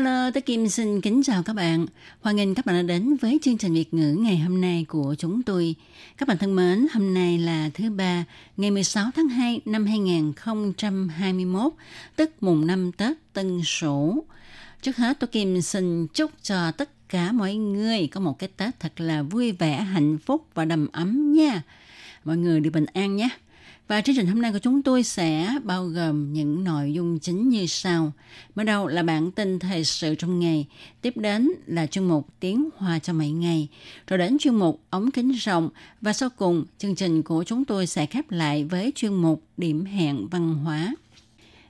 Hello, tôi Kim xin kính chào các bạn. Hoan nghênh các bạn đã đến với chương trình Việt ngữ ngày hôm nay của chúng tôi. Các bạn thân mến, hôm nay là thứ ba, ngày 16 tháng 2 năm 2021, tức mùng năm Tết Tân Sửu. Trước hết, tôi Kim xin chúc cho tất cả mọi người có một cái Tết thật là vui vẻ, hạnh phúc và đầm ấm nha. Mọi người được bình an nhé. Và chương trình hôm nay của chúng tôi sẽ bao gồm những nội dung chính như sau. Mở đầu là bản tin thời sự trong ngày, tiếp đến là chuyên mục tiếng hoa cho mấy ngày, rồi đến chuyên mục ống kính rộng và sau cùng chương trình của chúng tôi sẽ khép lại với chuyên mục điểm hẹn văn hóa.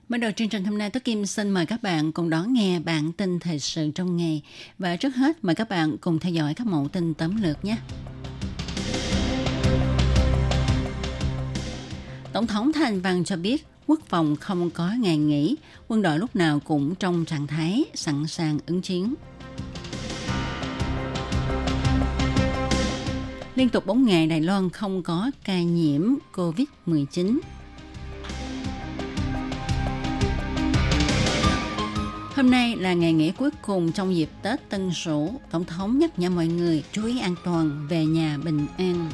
Mở đầu chương trình hôm nay, tôi Kim xin mời các bạn cùng đón nghe bản tin thời sự trong ngày. Và trước hết, mời các bạn cùng theo dõi các mẫu tin tóm lược nhé. Tổng thống Thanh Văn cho biết quốc phòng không có ngày nghỉ, quân đội lúc nào cũng trong trạng thái sẵn sàng ứng chiến. Liên tục 4 ngày Đài Loan không có ca nhiễm COVID-19. Hôm nay là ngày nghỉ cuối cùng trong dịp Tết Tân Sửu. Tổng thống nhắc nhở mọi người chú ý an toàn về nhà bình an.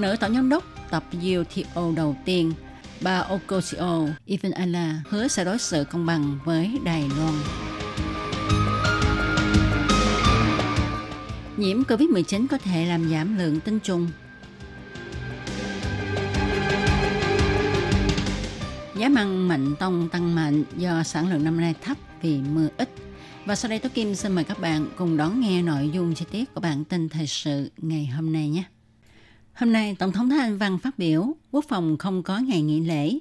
Nữ tổng giám đốc tập UTO đầu tiên, bà Okosio Ivanala hứa sẽ đối xử công bằng với Đài Loan. Nhiễm COVID-19 có thể làm giảm lượng tinh trùng. Giá măng mạnh tông tăng mạnh do sản lượng năm nay thấp vì mưa ít. Và sau đây Tố Kim xin mời các bạn cùng đón nghe nội dung chi tiết của bản tin thời sự ngày hôm nay nhé. Hôm nay, Tổng thống Thái Anh Văn phát biểu, quốc phòng không có ngày nghỉ lễ.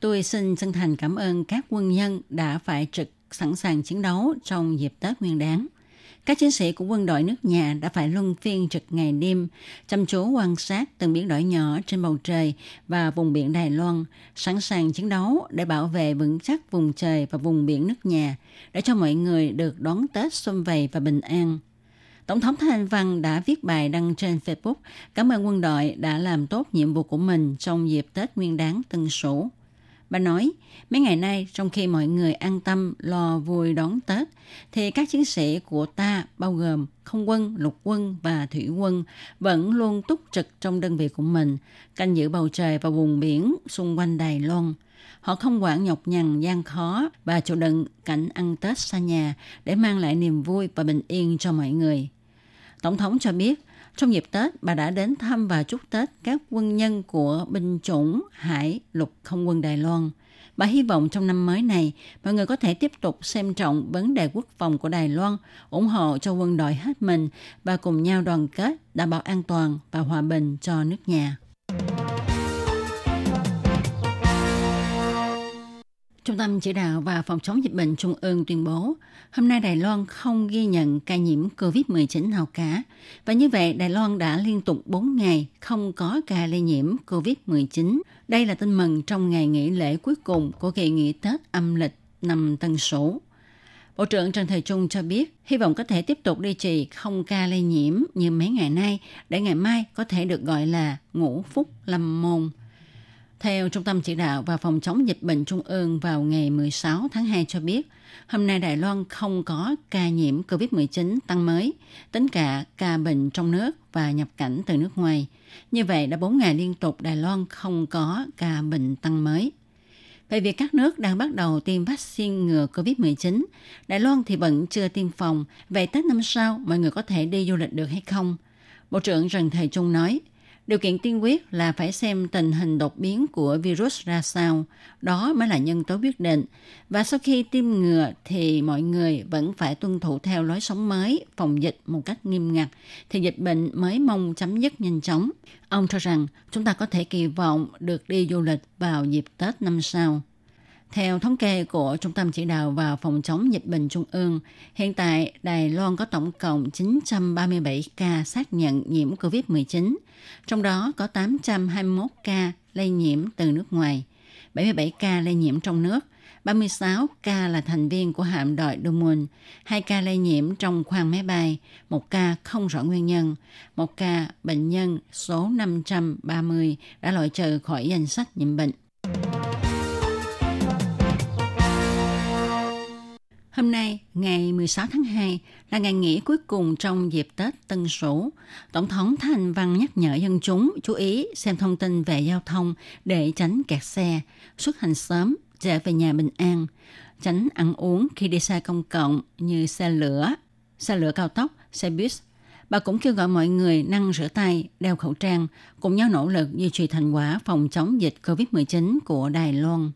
Tôi xin chân thành cảm ơn các quân nhân đã phải trực sẵn sàng chiến đấu trong dịp Tết Nguyên đáng. Các chiến sĩ của quân đội nước nhà đã phải luân phiên trực ngày đêm, chăm chú quan sát từng biến đổi nhỏ trên bầu trời và vùng biển Đài Loan, sẵn sàng chiến đấu để bảo vệ vững chắc vùng trời và vùng biển nước nhà, để cho mọi người được đón Tết xuân vầy và bình an. Tổng thống Thanh Văn đã viết bài đăng trên Facebook cảm ơn quân đội đã làm tốt nhiệm vụ của mình trong dịp Tết Nguyên đáng Tân Sửu. Bà nói, mấy ngày nay trong khi mọi người an tâm lo vui đón Tết, thì các chiến sĩ của ta bao gồm không quân, lục quân và thủy quân vẫn luôn túc trực trong đơn vị của mình, canh giữ bầu trời và vùng biển xung quanh Đài Loan. Họ không quản nhọc nhằn gian khó và chịu đựng cảnh ăn Tết xa nhà để mang lại niềm vui và bình yên cho mọi người. Tổng thống cho biết, trong dịp Tết, bà đã đến thăm và chúc Tết các quân nhân của binh chủng Hải lục không quân Đài Loan. Bà hy vọng trong năm mới này, mọi người có thể tiếp tục xem trọng vấn đề quốc phòng của Đài Loan, ủng hộ cho quân đội hết mình và cùng nhau đoàn kết, đảm bảo an toàn và hòa bình cho nước nhà. Trung tâm Chỉ đạo và Phòng chống dịch bệnh Trung ương tuyên bố, hôm nay Đài Loan không ghi nhận ca nhiễm COVID-19 nào cả. Và như vậy, Đài Loan đã liên tục 4 ngày không có ca lây nhiễm COVID-19. Đây là tin mừng trong ngày nghỉ lễ cuối cùng của kỳ nghỉ Tết âm lịch năm Tân Sửu. Bộ trưởng Trần Thời Trung cho biết, hy vọng có thể tiếp tục duy trì không ca lây nhiễm như mấy ngày nay, để ngày mai có thể được gọi là ngũ phúc lâm môn. Theo Trung tâm Chỉ đạo và Phòng chống dịch bệnh Trung ương vào ngày 16 tháng 2 cho biết, hôm nay Đài Loan không có ca nhiễm COVID-19 tăng mới, tính cả ca bệnh trong nước và nhập cảnh từ nước ngoài. Như vậy đã 4 ngày liên tục Đài Loan không có ca bệnh tăng mới. Về việc các nước đang bắt đầu tiêm vaccine ngừa COVID-19, Đài Loan thì vẫn chưa tiêm phòng. Vậy Tết năm sau mọi người có thể đi du lịch được hay không? Bộ trưởng Trần Thầy Trung nói, Điều kiện tiên quyết là phải xem tình hình đột biến của virus ra sao, đó mới là nhân tố quyết định. Và sau khi tiêm ngừa thì mọi người vẫn phải tuân thủ theo lối sống mới, phòng dịch một cách nghiêm ngặt, thì dịch bệnh mới mong chấm dứt nhanh chóng. Ông cho rằng chúng ta có thể kỳ vọng được đi du lịch vào dịp Tết năm sau. Theo thống kê của Trung tâm Chỉ đạo và Phòng chống dịch bệnh Trung ương, hiện tại Đài Loan có tổng cộng 937 ca xác nhận nhiễm COVID-19, trong đó có 821 ca lây nhiễm từ nước ngoài, 77 ca lây nhiễm trong nước, 36 ca là thành viên của hạm đội Dumont, 2 ca lây nhiễm trong khoang máy bay, 1 ca không rõ nguyên nhân, 1 ca bệnh nhân số 530 đã loại trừ khỏi danh sách nhiễm bệnh. Hôm nay, ngày 16 tháng 2, là ngày nghỉ cuối cùng trong dịp Tết Tân Sửu. Tổng thống Thanh Văn nhắc nhở dân chúng chú ý xem thông tin về giao thông để tránh kẹt xe, xuất hành sớm, trở về nhà bình an, tránh ăn uống khi đi xe công cộng như xe lửa, xe lửa cao tốc, xe buýt. Bà cũng kêu gọi mọi người năng rửa tay, đeo khẩu trang, cùng nhau nỗ lực duy trì thành quả phòng chống dịch COVID-19 của Đài Loan.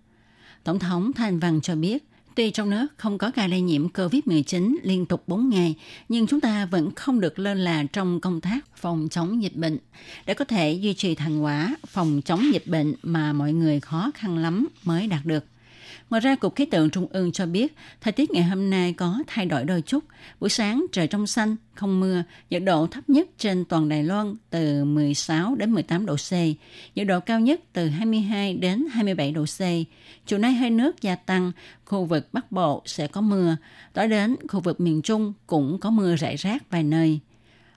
Tổng thống Thanh Văn cho biết, Tuy trong nước không có ca lây nhiễm COVID-19 liên tục 4 ngày, nhưng chúng ta vẫn không được lơ là trong công tác phòng chống dịch bệnh. Để có thể duy trì thành quả phòng chống dịch bệnh mà mọi người khó khăn lắm mới đạt được. Ngoài ra, Cục Khí tượng Trung ương cho biết, thời tiết ngày hôm nay có thay đổi đôi chút. Buổi sáng trời trong xanh, không mưa, nhiệt độ thấp nhất trên toàn Đài Loan từ 16 đến 18 độ C, nhiệt độ cao nhất từ 22 đến 27 độ C. Chiều nay hơi nước gia tăng, khu vực Bắc Bộ sẽ có mưa, tối đến khu vực miền Trung cũng có mưa rải rác vài nơi.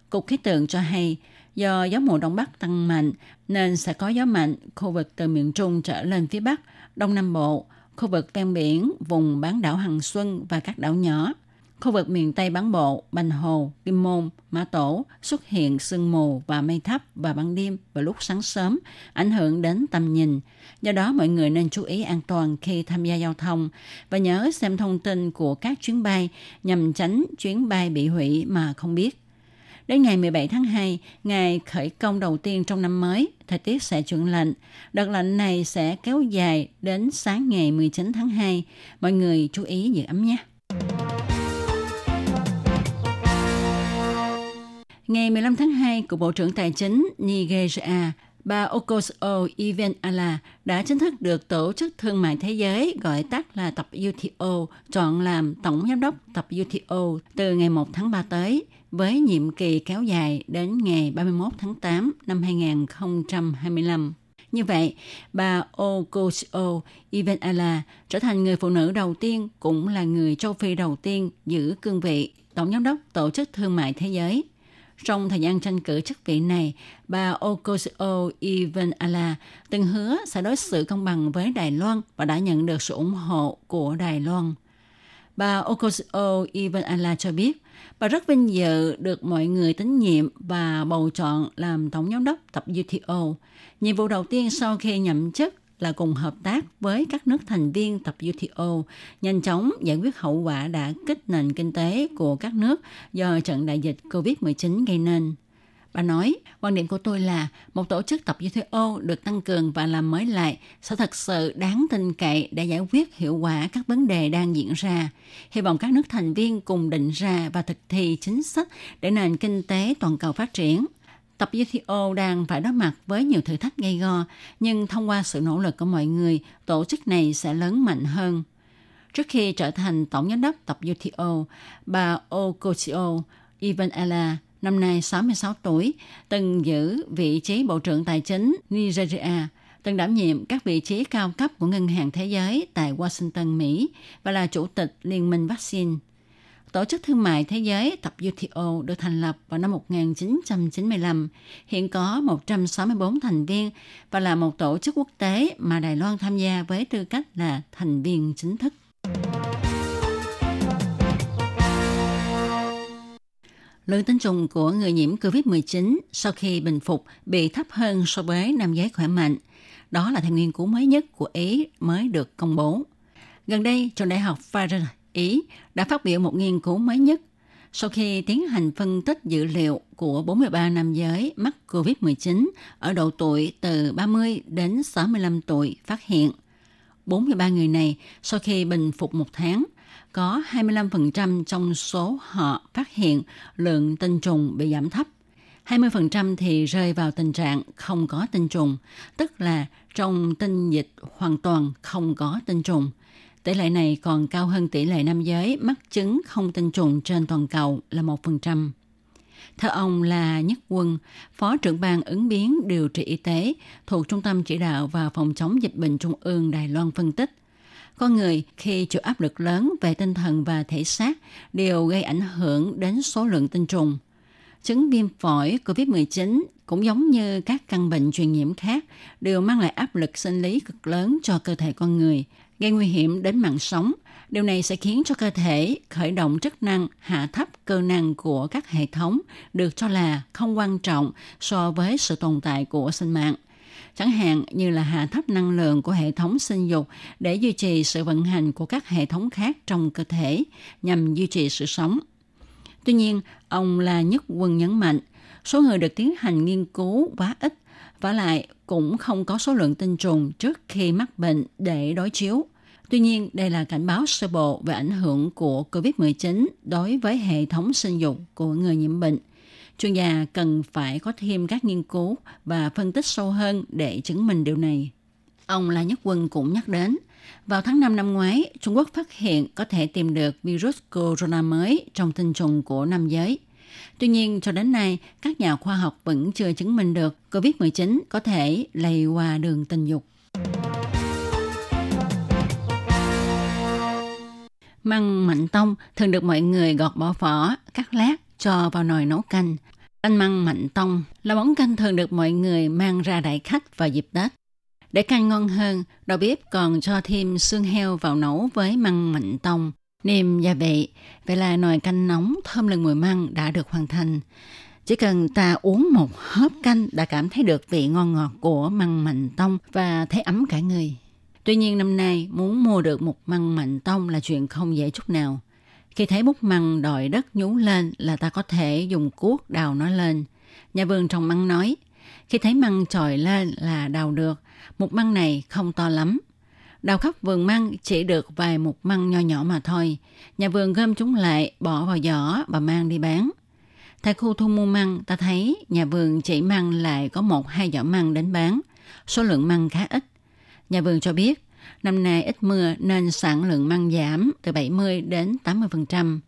Cục khí tượng cho hay, do gió mùa đông bắc tăng mạnh nên sẽ có gió mạnh khu vực từ miền Trung trở lên phía Bắc, Đông Nam Bộ, khu vực ven biển, vùng bán đảo Hằng Xuân và các đảo nhỏ. Khu vực miền Tây bán bộ, Bành Hồ, Kim Môn, Mã Tổ xuất hiện sương mù và mây thấp vào ban đêm và lúc sáng sớm, ảnh hưởng đến tầm nhìn. Do đó, mọi người nên chú ý an toàn khi tham gia giao thông và nhớ xem thông tin của các chuyến bay nhằm tránh chuyến bay bị hủy mà không biết. Đến ngày 17 tháng 2, ngày khởi công đầu tiên trong năm mới, thời tiết sẽ chuyển lạnh. Đợt lạnh này sẽ kéo dài đến sáng ngày 19 tháng 2. Mọi người chú ý giữ ấm nhé. Ngày 15 tháng 2, của Bộ trưởng Tài chính Nigeria, bà Okoso Ivenala đã chính thức được Tổ chức Thương mại Thế giới gọi tắt là tập WTO chọn làm Tổng Giám đốc tập WTO từ ngày 1 tháng 3 tới – với nhiệm kỳ kéo dài đến ngày 31 tháng 8 năm 2025. Như vậy, bà Okoso Ivenala trở thành người phụ nữ đầu tiên cũng là người châu Phi đầu tiên giữ cương vị Tổng Giám đốc Tổ chức Thương mại Thế giới. Trong thời gian tranh cử chức vị này, bà Okosio Ivenala từng hứa sẽ đối xử công bằng với Đài Loan và đã nhận được sự ủng hộ của Đài Loan. Bà Okosio Ivenala cho biết, Bà rất vinh dự được mọi người tín nhiệm và bầu chọn làm tổng giám đốc tập WTO. Nhiệm vụ đầu tiên sau khi nhậm chức là cùng hợp tác với các nước thành viên tập WTO, nhanh chóng giải quyết hậu quả đã kích nền kinh tế của các nước do trận đại dịch COVID-19 gây nên. Bà nói, quan điểm của tôi là một tổ chức tập WTO được tăng cường và làm mới lại sẽ thật sự đáng tin cậy để giải quyết hiệu quả các vấn đề đang diễn ra. Hy vọng các nước thành viên cùng định ra và thực thi chính sách để nền kinh tế toàn cầu phát triển. Tập WTO đang phải đối mặt với nhiều thử thách gây go, nhưng thông qua sự nỗ lực của mọi người, tổ chức này sẽ lớn mạnh hơn. Trước khi trở thành tổng giám đốc tập WTO, bà Okochio Ivanella năm nay 66 tuổi, từng giữ vị trí Bộ trưởng Tài chính Nigeria, từng đảm nhiệm các vị trí cao cấp của Ngân hàng Thế giới tại Washington, Mỹ và là Chủ tịch Liên minh Vaccine. Tổ chức Thương mại Thế giới tập WTO được thành lập vào năm 1995, hiện có 164 thành viên và là một tổ chức quốc tế mà Đài Loan tham gia với tư cách là thành viên chính thức. Lượng tinh trùng của người nhiễm COVID-19 sau khi bình phục bị thấp hơn so với nam giới khỏe mạnh. Đó là theo nghiên cứu mới nhất của Ý mới được công bố. Gần đây, trường đại học Pfizer Ý đã phát biểu một nghiên cứu mới nhất sau khi tiến hành phân tích dữ liệu của 43 nam giới mắc COVID-19 ở độ tuổi từ 30 đến 65 tuổi phát hiện 43 người này sau khi bình phục một tháng – có 25% trong số họ phát hiện lượng tinh trùng bị giảm thấp. 20% thì rơi vào tình trạng không có tinh trùng, tức là trong tinh dịch hoàn toàn không có tinh trùng. Tỷ lệ này còn cao hơn tỷ lệ nam giới mắc chứng không tinh trùng trên toàn cầu là 1%. Theo ông là Nhất Quân, Phó trưởng ban ứng biến điều trị y tế thuộc Trung tâm Chỉ đạo và Phòng chống dịch bệnh Trung ương Đài Loan phân tích, con người khi chịu áp lực lớn về tinh thần và thể xác đều gây ảnh hưởng đến số lượng tinh trùng. Chứng viêm phổi COVID-19 cũng giống như các căn bệnh truyền nhiễm khác đều mang lại áp lực sinh lý cực lớn cho cơ thể con người, gây nguy hiểm đến mạng sống. Điều này sẽ khiến cho cơ thể khởi động chức năng hạ thấp cơ năng của các hệ thống được cho là không quan trọng so với sự tồn tại của sinh mạng chẳng hạn như là hạ thấp năng lượng của hệ thống sinh dục để duy trì sự vận hành của các hệ thống khác trong cơ thể nhằm duy trì sự sống. Tuy nhiên, ông là nhất quân nhấn mạnh, số người được tiến hành nghiên cứu quá ít và lại cũng không có số lượng tinh trùng trước khi mắc bệnh để đối chiếu. Tuy nhiên, đây là cảnh báo sơ bộ về ảnh hưởng của COVID-19 đối với hệ thống sinh dục của người nhiễm bệnh. Chuyên gia cần phải có thêm các nghiên cứu và phân tích sâu hơn để chứng minh điều này. Ông La Nhất Quân cũng nhắc đến, vào tháng 5 năm ngoái, Trung Quốc phát hiện có thể tìm được virus corona mới trong tinh trùng của nam giới. Tuy nhiên, cho đến nay, các nhà khoa học vẫn chưa chứng minh được COVID-19 có thể lây qua đường tình dục. Măng mạnh tông thường được mọi người gọt bỏ vỏ, cắt lát, cho vào nồi nấu canh. Canh măng mạnh tông là món canh thường được mọi người mang ra đại khách vào dịp Tết. Để canh ngon hơn, đầu bếp còn cho thêm xương heo vào nấu với măng mạnh tông, nêm gia vị. Vậy là nồi canh nóng thơm lừng mùi măng đã được hoàn thành. Chỉ cần ta uống một hớp canh đã cảm thấy được vị ngon ngọt của măng mạnh tông và thấy ấm cả người. Tuy nhiên năm nay muốn mua được một măng mạnh tông là chuyện không dễ chút nào. Khi thấy bút măng đòi đất nhú lên là ta có thể dùng cuốc đào nó lên. Nhà vườn trồng măng nói, khi thấy măng trồi lên là đào được, một măng này không to lắm. Đào khắp vườn măng chỉ được vài mục măng nho nhỏ mà thôi. Nhà vườn gom chúng lại, bỏ vào giỏ và mang đi bán. Tại khu thu mua măng, ta thấy nhà vườn chỉ măng lại có một hai giỏ măng đến bán. Số lượng măng khá ít. Nhà vườn cho biết, Năm nay ít mưa nên sản lượng măng giảm từ 70 đến 80%.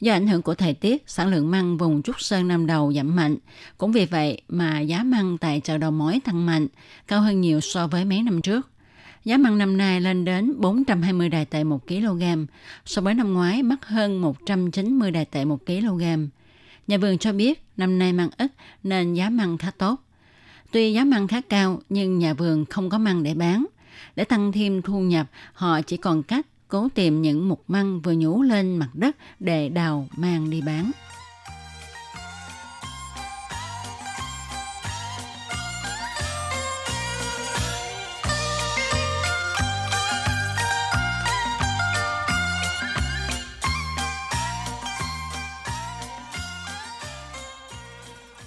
Do ảnh hưởng của thời tiết, sản lượng măng vùng Trúc Sơn năm đầu giảm mạnh. Cũng vì vậy mà giá măng tại chợ đầu mối tăng mạnh, cao hơn nhiều so với mấy năm trước. Giá măng năm nay lên đến 420 đài tệ 1 kg, so với năm ngoái mắc hơn 190 đài tệ 1 kg. Nhà vườn cho biết năm nay măng ít nên giá măng khá tốt. Tuy giá măng khá cao nhưng nhà vườn không có măng để bán. Để tăng thêm thu nhập, họ chỉ còn cách cố tìm những mục măng vừa nhú lên mặt đất để đào mang đi bán.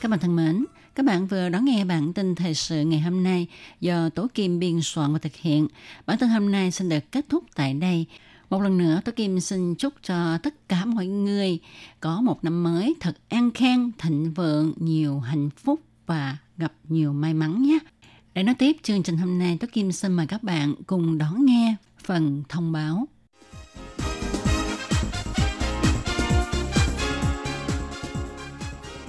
Các bạn thân mến, các bạn vừa đón nghe bản tin thời sự ngày hôm nay do Tố Kim biên soạn và thực hiện. Bản tin hôm nay xin được kết thúc tại đây. Một lần nữa, Tố Kim xin chúc cho tất cả mọi người có một năm mới thật an khang, thịnh vượng, nhiều hạnh phúc và gặp nhiều may mắn nhé. Để nói tiếp chương trình hôm nay, Tố Kim xin mời các bạn cùng đón nghe phần thông báo.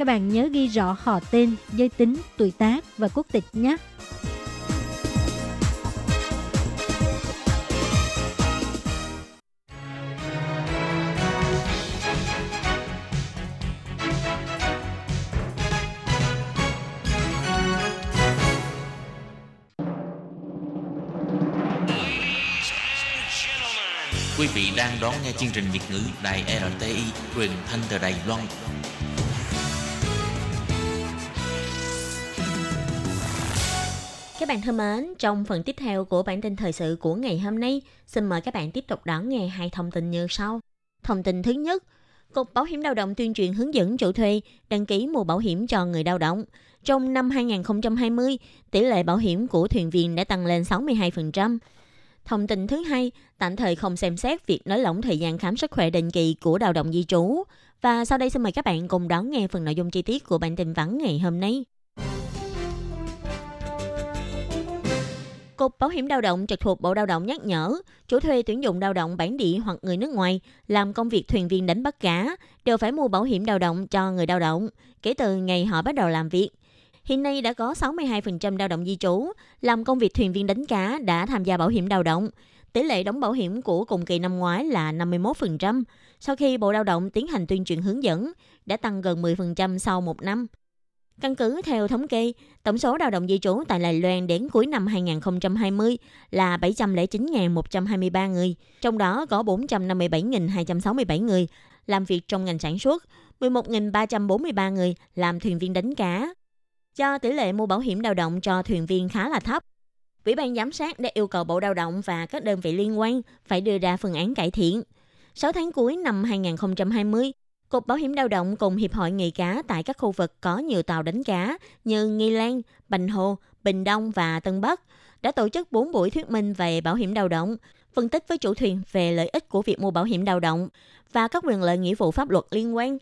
các bạn nhớ ghi rõ họ tên, giới tính, tuổi tác và quốc tịch nhé. Quý vị đang đón nghe chương trình Việt ngữ Đài RTI truyền thanh từ Đài Loan. Các bạn thân mến, trong phần tiếp theo của bản tin thời sự của ngày hôm nay, xin mời các bạn tiếp tục đón nghe hai thông tin như sau. Thông tin thứ nhất, Cục Bảo hiểm lao động tuyên truyền hướng dẫn chủ thuê đăng ký mua bảo hiểm cho người lao động. Trong năm 2020, tỷ lệ bảo hiểm của thuyền viên đã tăng lên 62%. Thông tin thứ hai, tạm thời không xem xét việc nới lỏng thời gian khám sức khỏe định kỳ của lao động di trú. Và sau đây xin mời các bạn cùng đón nghe phần nội dung chi tiết của bản tin vắn ngày hôm nay. Cục Bảo hiểm lao động trực thuộc Bộ Lao động nhắc nhở, chủ thuê tuyển dụng lao động bản địa hoặc người nước ngoài làm công việc thuyền viên đánh bắt cá đều phải mua bảo hiểm lao động cho người lao động kể từ ngày họ bắt đầu làm việc. Hiện nay đã có 62% lao động di trú làm công việc thuyền viên đánh cá đã tham gia bảo hiểm lao động. Tỷ lệ đóng bảo hiểm của cùng kỳ năm ngoái là 51%. Sau khi Bộ Lao động tiến hành tuyên truyền hướng dẫn, đã tăng gần 10% sau một năm. Căn cứ theo thống kê, tổng số lao động di trú tại Đài Loan đến cuối năm 2020 là 709.123 người, trong đó có 457.267 người làm việc trong ngành sản xuất, 11.343 người làm thuyền viên đánh cá. Do tỷ lệ mua bảo hiểm lao động cho thuyền viên khá là thấp, Ủy ban giám sát đã yêu cầu Bộ Lao động và các đơn vị liên quan phải đưa ra phương án cải thiện. 6 tháng cuối năm 2020, Cục Bảo hiểm lao động cùng Hiệp hội nghề cá tại các khu vực có nhiều tàu đánh cá như Nghi Lan, Bành Hồ, Bình Đông và Tân Bắc đã tổ chức 4 buổi thuyết minh về bảo hiểm lao động, phân tích với chủ thuyền về lợi ích của việc mua bảo hiểm lao động và các quyền lợi nghĩa vụ pháp luật liên quan.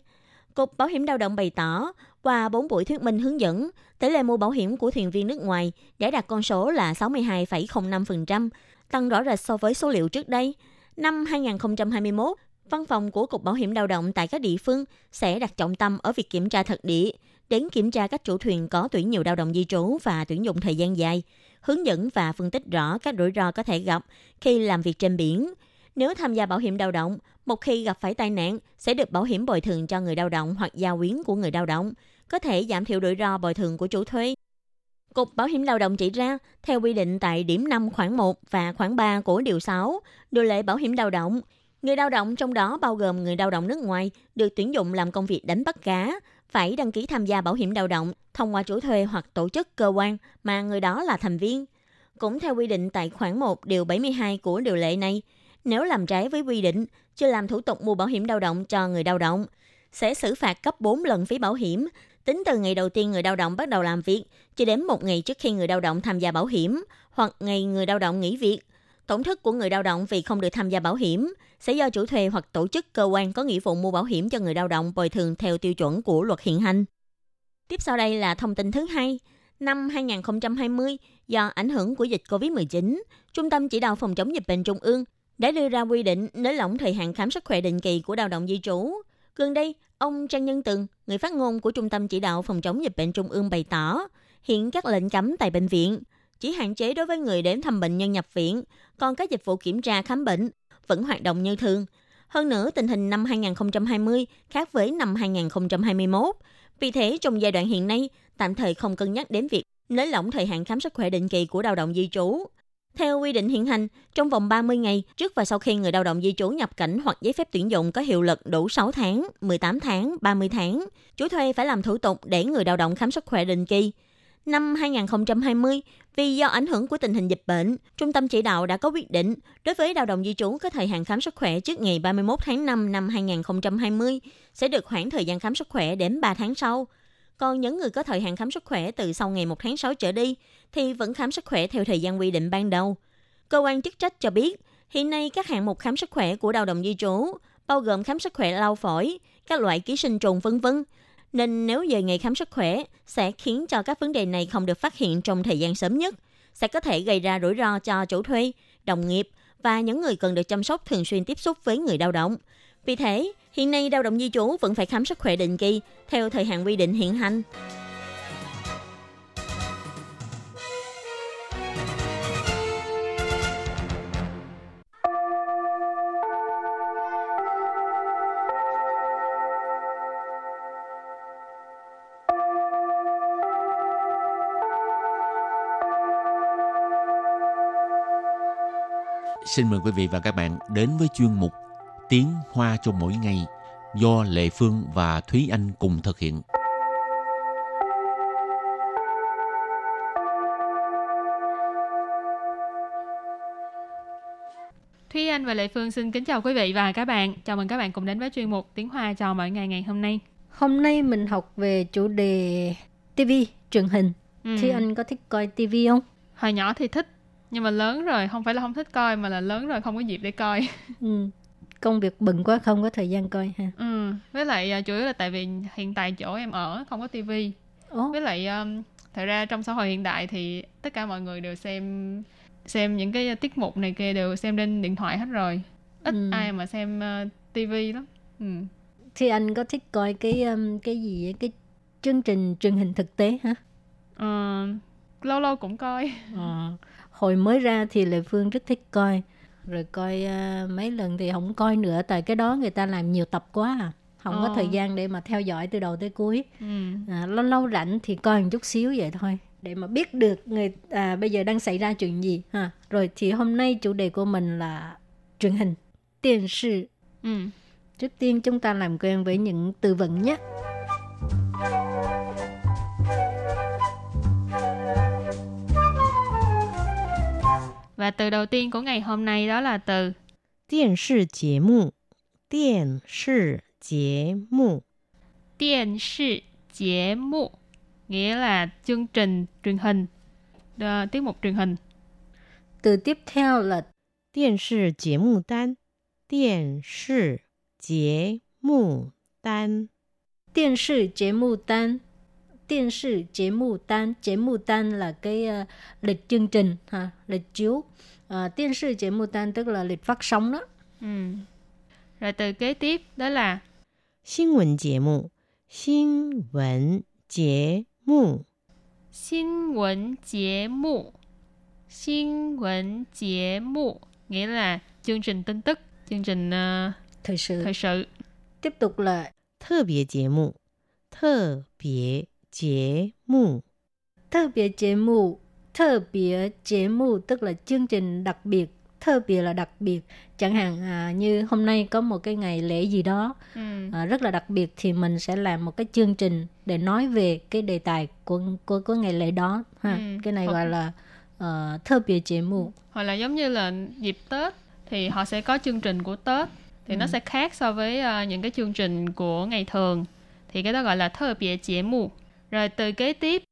Cục Bảo hiểm lao động bày tỏ, qua 4 buổi thuyết minh hướng dẫn, tỷ lệ mua bảo hiểm của thuyền viên nước ngoài đã đạt con số là 62,05%, tăng rõ rệt so với số liệu trước đây. Năm 2021, Văn phòng của Cục Bảo hiểm lao động tại các địa phương sẽ đặt trọng tâm ở việc kiểm tra thật địa, đến kiểm tra các chủ thuyền có tuyển nhiều lao động di trú và tuyển dụng thời gian dài, hướng dẫn và phân tích rõ các rủi ro có thể gặp khi làm việc trên biển. Nếu tham gia bảo hiểm lao động, một khi gặp phải tai nạn sẽ được bảo hiểm bồi thường cho người lao động hoặc gia quyến của người lao động, có thể giảm thiểu rủi ro bồi thường của chủ thuê. Cục Bảo hiểm lao động chỉ ra, theo quy định tại điểm 5 khoản 1 và khoản 3 của điều 6, điều lệ bảo hiểm lao động, Người lao động trong đó bao gồm người lao động nước ngoài được tuyển dụng làm công việc đánh bắt cá, phải đăng ký tham gia bảo hiểm lao động thông qua chủ thuê hoặc tổ chức cơ quan mà người đó là thành viên. Cũng theo quy định tại khoản 1 điều 72 của điều lệ này, nếu làm trái với quy định, chưa làm thủ tục mua bảo hiểm lao động cho người lao động, sẽ xử phạt cấp 4 lần phí bảo hiểm, tính từ ngày đầu tiên người lao động bắt đầu làm việc cho đến một ngày trước khi người lao động tham gia bảo hiểm hoặc ngày người lao động nghỉ việc. Tổn thất của người lao động vì không được tham gia bảo hiểm sẽ do chủ thuê hoặc tổ chức cơ quan có nghĩa vụ mua bảo hiểm cho người lao động bồi thường theo tiêu chuẩn của luật hiện hành. Tiếp sau đây là thông tin thứ hai. Năm 2020, do ảnh hưởng của dịch COVID-19, Trung tâm Chỉ đạo Phòng chống dịch bệnh Trung ương đã đưa ra quy định nới lỏng thời hạn khám sức khỏe định kỳ của lao động di trú. Gần đây, ông Trang Nhân Tường, người phát ngôn của Trung tâm Chỉ đạo Phòng chống dịch bệnh Trung ương bày tỏ, hiện các lệnh cấm tại bệnh viện chỉ hạn chế đối với người đến thăm bệnh nhân nhập viện, còn các dịch vụ kiểm tra khám bệnh vẫn hoạt động như thường. Hơn nữa, tình hình năm 2020 khác với năm 2021. Vì thế, trong giai đoạn hiện nay, tạm thời không cân nhắc đến việc nới lỏng thời hạn khám sức khỏe định kỳ của lao động di trú. Theo quy định hiện hành, trong vòng 30 ngày trước và sau khi người lao động di trú nhập cảnh hoặc giấy phép tuyển dụng có hiệu lực đủ 6 tháng, 18 tháng, 30 tháng, chủ thuê phải làm thủ tục để người lao động khám sức khỏe định kỳ. Năm 2020, vì do ảnh hưởng của tình hình dịch bệnh, Trung tâm chỉ đạo đã có quyết định đối với lao động di trú có thời hạn khám sức khỏe trước ngày 31 tháng 5 năm 2020 sẽ được hoãn thời gian khám sức khỏe đến 3 tháng sau. Còn những người có thời hạn khám sức khỏe từ sau ngày 1 tháng 6 trở đi thì vẫn khám sức khỏe theo thời gian quy định ban đầu. Cơ quan chức trách cho biết, hiện nay các hạng mục khám sức khỏe của lao động di trú bao gồm khám sức khỏe lau phổi, các loại ký sinh trùng vân vân nên nếu dời ngày khám sức khỏe sẽ khiến cho các vấn đề này không được phát hiện trong thời gian sớm nhất, sẽ có thể gây ra rủi ro cho chủ thuê, đồng nghiệp và những người cần được chăm sóc thường xuyên tiếp xúc với người lao động. Vì thế, hiện nay lao động di trú vẫn phải khám sức khỏe định kỳ theo thời hạn quy định hiện hành. Xin mời quý vị và các bạn đến với chuyên mục Tiếng Hoa cho mỗi ngày do Lệ Phương và Thúy Anh cùng thực hiện. Thúy Anh và Lệ Phương xin kính chào quý vị và các bạn. Chào mừng các bạn cùng đến với chuyên mục Tiếng Hoa chào mỗi ngày ngày hôm nay. Hôm nay mình học về chủ đề TV, truyền hình. Ừ. Thì anh có thích coi TV không? Hồi nhỏ thì thích, nhưng mà lớn rồi không phải là không thích coi mà là lớn rồi không có dịp để coi. Ừ. Công việc bận quá không có thời gian coi ha. Ừ. Với lại à, chủ yếu là tại vì hiện tại chỗ em ở không có tivi. Với lại um, thật ra trong xã hội hiện đại thì tất cả mọi người đều xem xem những cái tiết mục này kia đều xem trên điện thoại hết rồi. Ít Ừ. ai mà xem uh, tivi lắm. Ừ. thì anh có thích coi cái um, cái gì cái chương trình truyền hình thực tế hả? Ờ, lâu lâu cũng coi. Ờ, hồi mới ra thì Lệ Phương rất thích coi. Rồi coi à, mấy lần thì không coi nữa tại cái đó người ta làm nhiều tập quá à. Không có Ờ. thời gian để mà theo dõi từ đầu tới cuối. Ừ. à, lâu lâu rảnh thì coi một chút xíu vậy thôi. Để mà biết được người à, bây giờ đang xảy ra chuyện gì ha. Rồi thì hôm nay chủ đề của mình là truyền hình điện 视 Ừ. trước tiên chúng ta làm quen với những từ vựng nhé Và từ đầu tiên của ngày hôm nay đó là từ 电视节目，电视节目， điện视节目 nghĩa là chương trình truyền hình ờ, tiết mục truyền hình từ tiếp theo là 电视节目单，电视节目单，电视节目单 电视节目单节目单là cái ờ, lịch chương trình ha lịch chiếu uh, 电视节目单 tức là lịch phát sóng đó ừ. rồi từ kế tiếp đó là 新闻节目，新闻节目， 新闻节目新闻节目 nghĩa là chương trình tin tức chương trình ờ, thời sự thời sự tiếp tục là 特别节目，特别 节目， 特别节目特别节目 tức là chương trình đặc biệt特biệt là đặc biệt chẳng hạn à, như hôm nay có một cái ngày lễ gì đó ừ. à, rất là đặc biệt thì mình sẽ làm một cái chương trình để nói về cái đề tài của của, của ngày lễ đó ha Ừ, cái này hoặc- gọi là uh, thơ biệt节目 hoặc là giống như là dịp Tết thì họ sẽ có chương trình của Tết thì nó sẽ khác so với ờ, những cái chương trình của ngày thường thì cái đó gọi là thơ bìa chế mù rồi từ kế tiếp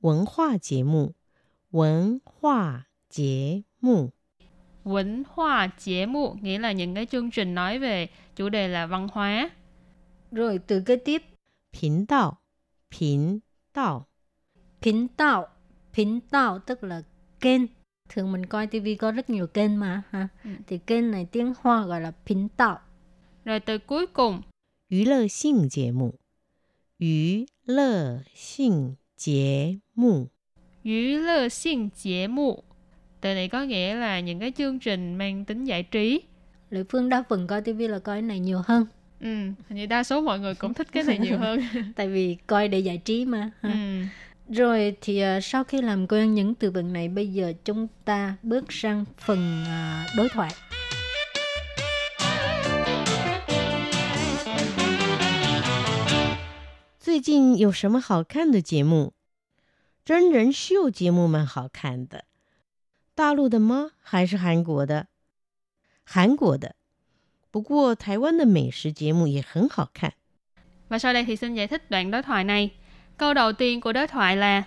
文化节目，文化节目， 文hóa chế mù nghĩa là những cái chương trình nói về chủ đề là văn hóa rồi từ kế tiếp 频道，频道， 频道频道tức là kênh thường mình coi tivi có rất nhiều kênh mà ha Ừ. thì kênh này tiếng hoa gọi là 频道 rồi từ cuối cùng 娱乐性节目，娱 乐性节目， 娱乐性节目từ này có nghĩa là những cái chương trình mang tính giải trí Lệ Phương đa phần coi tivi là coi cái này nhiều hơn ừ, hình như đa số mọi người cũng thích cái này nhiều hơn tại vì coi để giải trí mà ha. ừ. Rồi thì à, sau khi làm quen những từ vựng này bây giờ chúng ta bước sang phần à, đối thoại. 最近有什么好看的节目？真人秀节目蛮好看的，大陆的吗？还是韩国的？韩国的。不过台湾的美食节目也很好看。 và sau đây thì xin giải thích đoạn đối thoại này câu đầu tiên của đối thoại là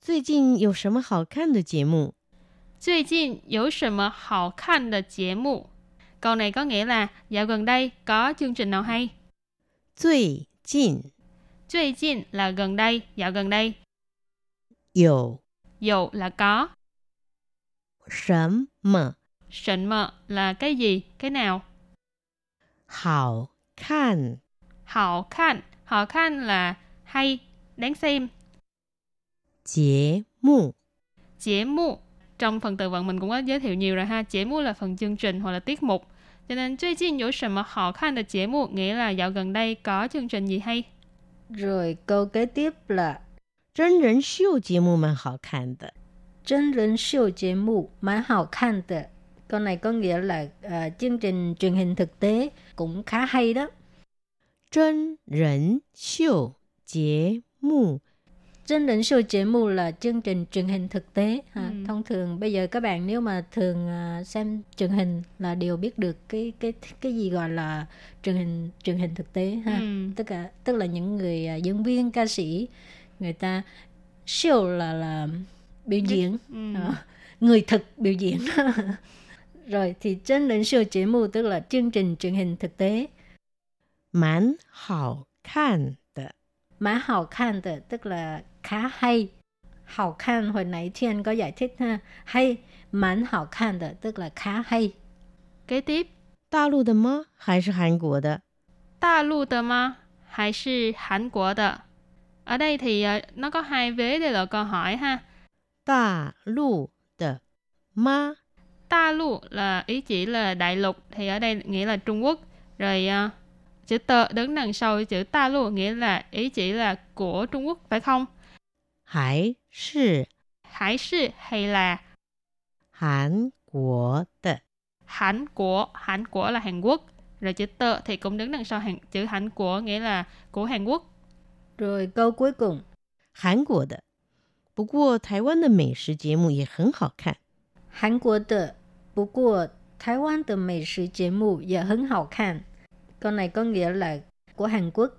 最近有什么好看的节目？最近有什么好看的节目 câu này có nghĩa là dạo gần đây có chương trình nào hay 最近 最近 là gần đây dạo gần đây 有 dụ là có 什么 sịnh mờ là cái gì cái nào 好 看 hào khan. Hào khan là hay, đáng xem. 节目 Chế mụ. Trong phần từ vựng mình cũng có giới thiệu nhiều rồi ha. Chế mụ là phần chương trình hoặc là tiết mục. Cho nên, 最近有什么好看的节目 nghĩa là dạo gần đây có chương trình gì hay. Rồi câu kế tiếp là 真人秀节目蛮好看的。真人秀节目蛮好看的. Câu này có nghĩa là à, chương trình truyền hình thực tế cũng khá hay đó. 真人秀节目 Chân人秀节目là chương trình truyền hình thực tế. Ha. Ừ. Thông thường bây giờ các bạn nếu mà thường à, xem truyền hình là đều biết được cái cái cái gì gọi là truyền hình truyền hình thực tế ha. Ừ. Tức là tức là những người à, diễn viên ca sĩ người ta show là là biểu diễn Ừ. Ờ, người thực biểu diễn rồi thì chân人秀节目 tức là chương trình truyền hình thực tế 蛮好看的。 má hào khan的, tức là khá hay hào khan hồi nãy Thiên có giải thích ha hay mãn hào khan的, tức là khá hay Kế tiếp. 大陆的吗？还是韩国的？大陆的吗？还是韩国的？Ở đây thì ờ, nó có hai vế đây là câu hỏi ha. 大陆的吗？ Ta lu là ý chỉ là đại lục thì ở đây nghĩa là Trung Quốc. Rồi ờ, chữ tờ đứng đằng sau chữ ta lu nghĩa là ý chỉ là của Trung Quốc phải không? 还是 Hải sư hay là 韩国的？ Hàn của Hàn của là Hàn Quốc. Rồi chữ tờ thì cũng đứng đằng sau Hàn, chữ Hàn của nghĩa là của Hàn Quốc. rồi câu cuối cùng 韩国的。不过台湾的美食节目也很好看。 Hàn Quốc的不过台湾的美食节目也很好看 câu này có nghĩa là của Hàn Quốc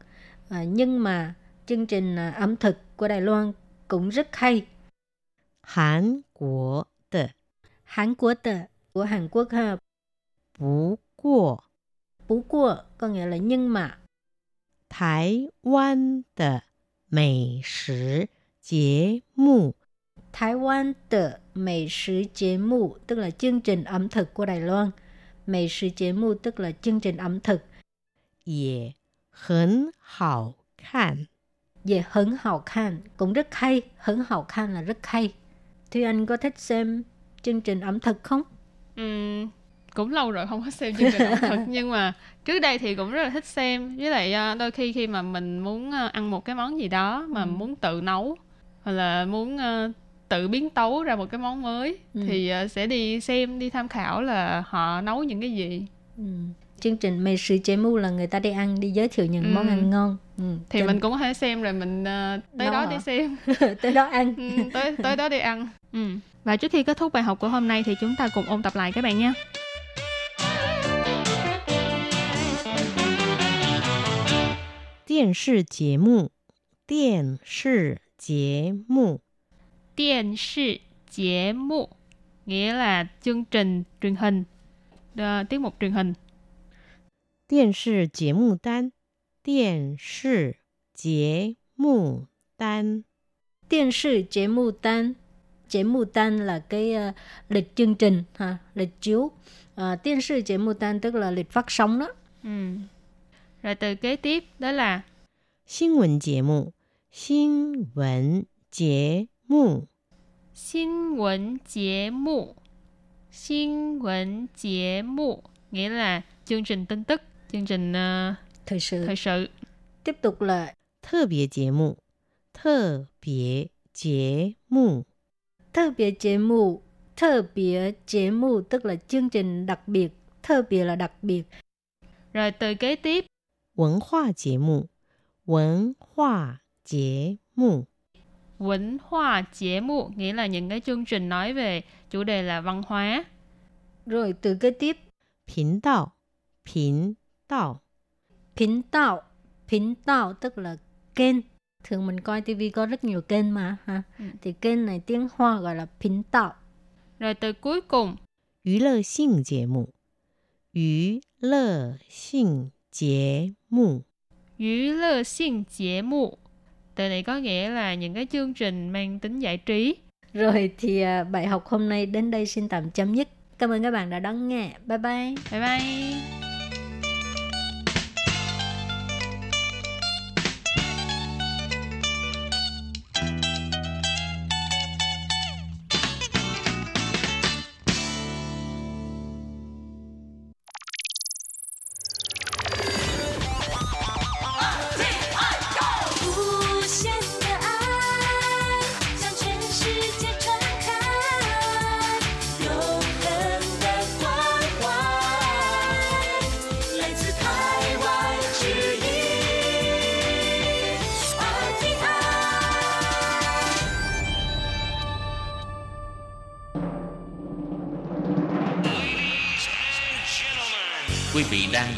à, nhưng mà chương trình à, ẩm thực của Đài Loan cũng rất hay. Hàn Quốc. Hàn Quốc de. Của Hàn Quốc ha. Bú qua. Bú qua có nghĩa là nhưng mà. Thái Văn de. Mỹ sử Chế mù. Thái Văn de. Mỹ sử Chế mù. Tức là chương trình ẩm thực của Đài Loan. Mỹ sử Chế mù tức là chương trình ẩm thực. Ye. Hẳn hào khăn. Về hứng hào khan cũng rất hay. Hứng hào khan là rất hay. Thùy Anh có thích xem chương trình ẩm thực không? Ừm, cũng lâu rồi không có xem chương trình ẩm thực nhưng mà trước đây thì cũng rất là thích xem với lại à, đôi khi khi mà mình muốn à, ăn một cái món gì đó mà muốn tự nấu hoặc là muốn à, tự biến tấu ra một cái món mới Ừ. thì sẽ đi xem đi tham khảo là họ nấu những cái gì Ừ chương trình mày sự chế mu là người ta đi ăn đi giới thiệu những ừ. món ăn ngon. Ừ. thì Trên... mình cũng có thể xem rồi mình uh, tới đó, đó đi xem. Tới đó ăn. Ừ, tới tới đó đi ăn. Ừ. và trước khi kết thúc bài học của hôm nay thì chúng ta cùng ôn tập lại các bạn nhé. Điện sư chế mu. Điện sư chế mu. Điện sư chế mu nghĩa là chương trình truyền hình. Ờ, tiết mục truyền hình. 电视节目单，电视节目单， Điện视节目单 Chế mù tan là cái ờ, lịch chương trình, ha, lịch chiếu. Uh, điện视节目单 tức là lịch phát sóng đó. ừ. rồi từ kế tiếp đó là 新闻节目，新闻节目， 新闻节目新闻节目 nghĩa là chương trình tin tức chương trình ờ, Thời sự. thời sự Tiếp tục là 特别节目，特别节目， 特别节目特别节目 tức là chương trình đặc biệt.特biệt là đặc biệt. rồi từ kế tiếp 文化节目，文化节目， 文化节目 nghĩa là những cái chương trình nói về chủ đề là văn hóa Rồi từ kế tiếp 频道，频 道， 频đạo.频đạo tức là kênh. Thường mình coi tivi có rất nhiều kênh mà ha. Ừ. Thì kênh này tiếng Hoa gọi là频道. rồi từ cuối cùng 娱乐性节目，娱乐性节目， 娱乐性节目từ này có nghĩa là những cái chương trình mang tính giải trí Rồi thì à, bài học hôm nay đến đây xin tạm chấm dứt. Cảm ơn các bạn đã đón nghe. Bye bye. bye bye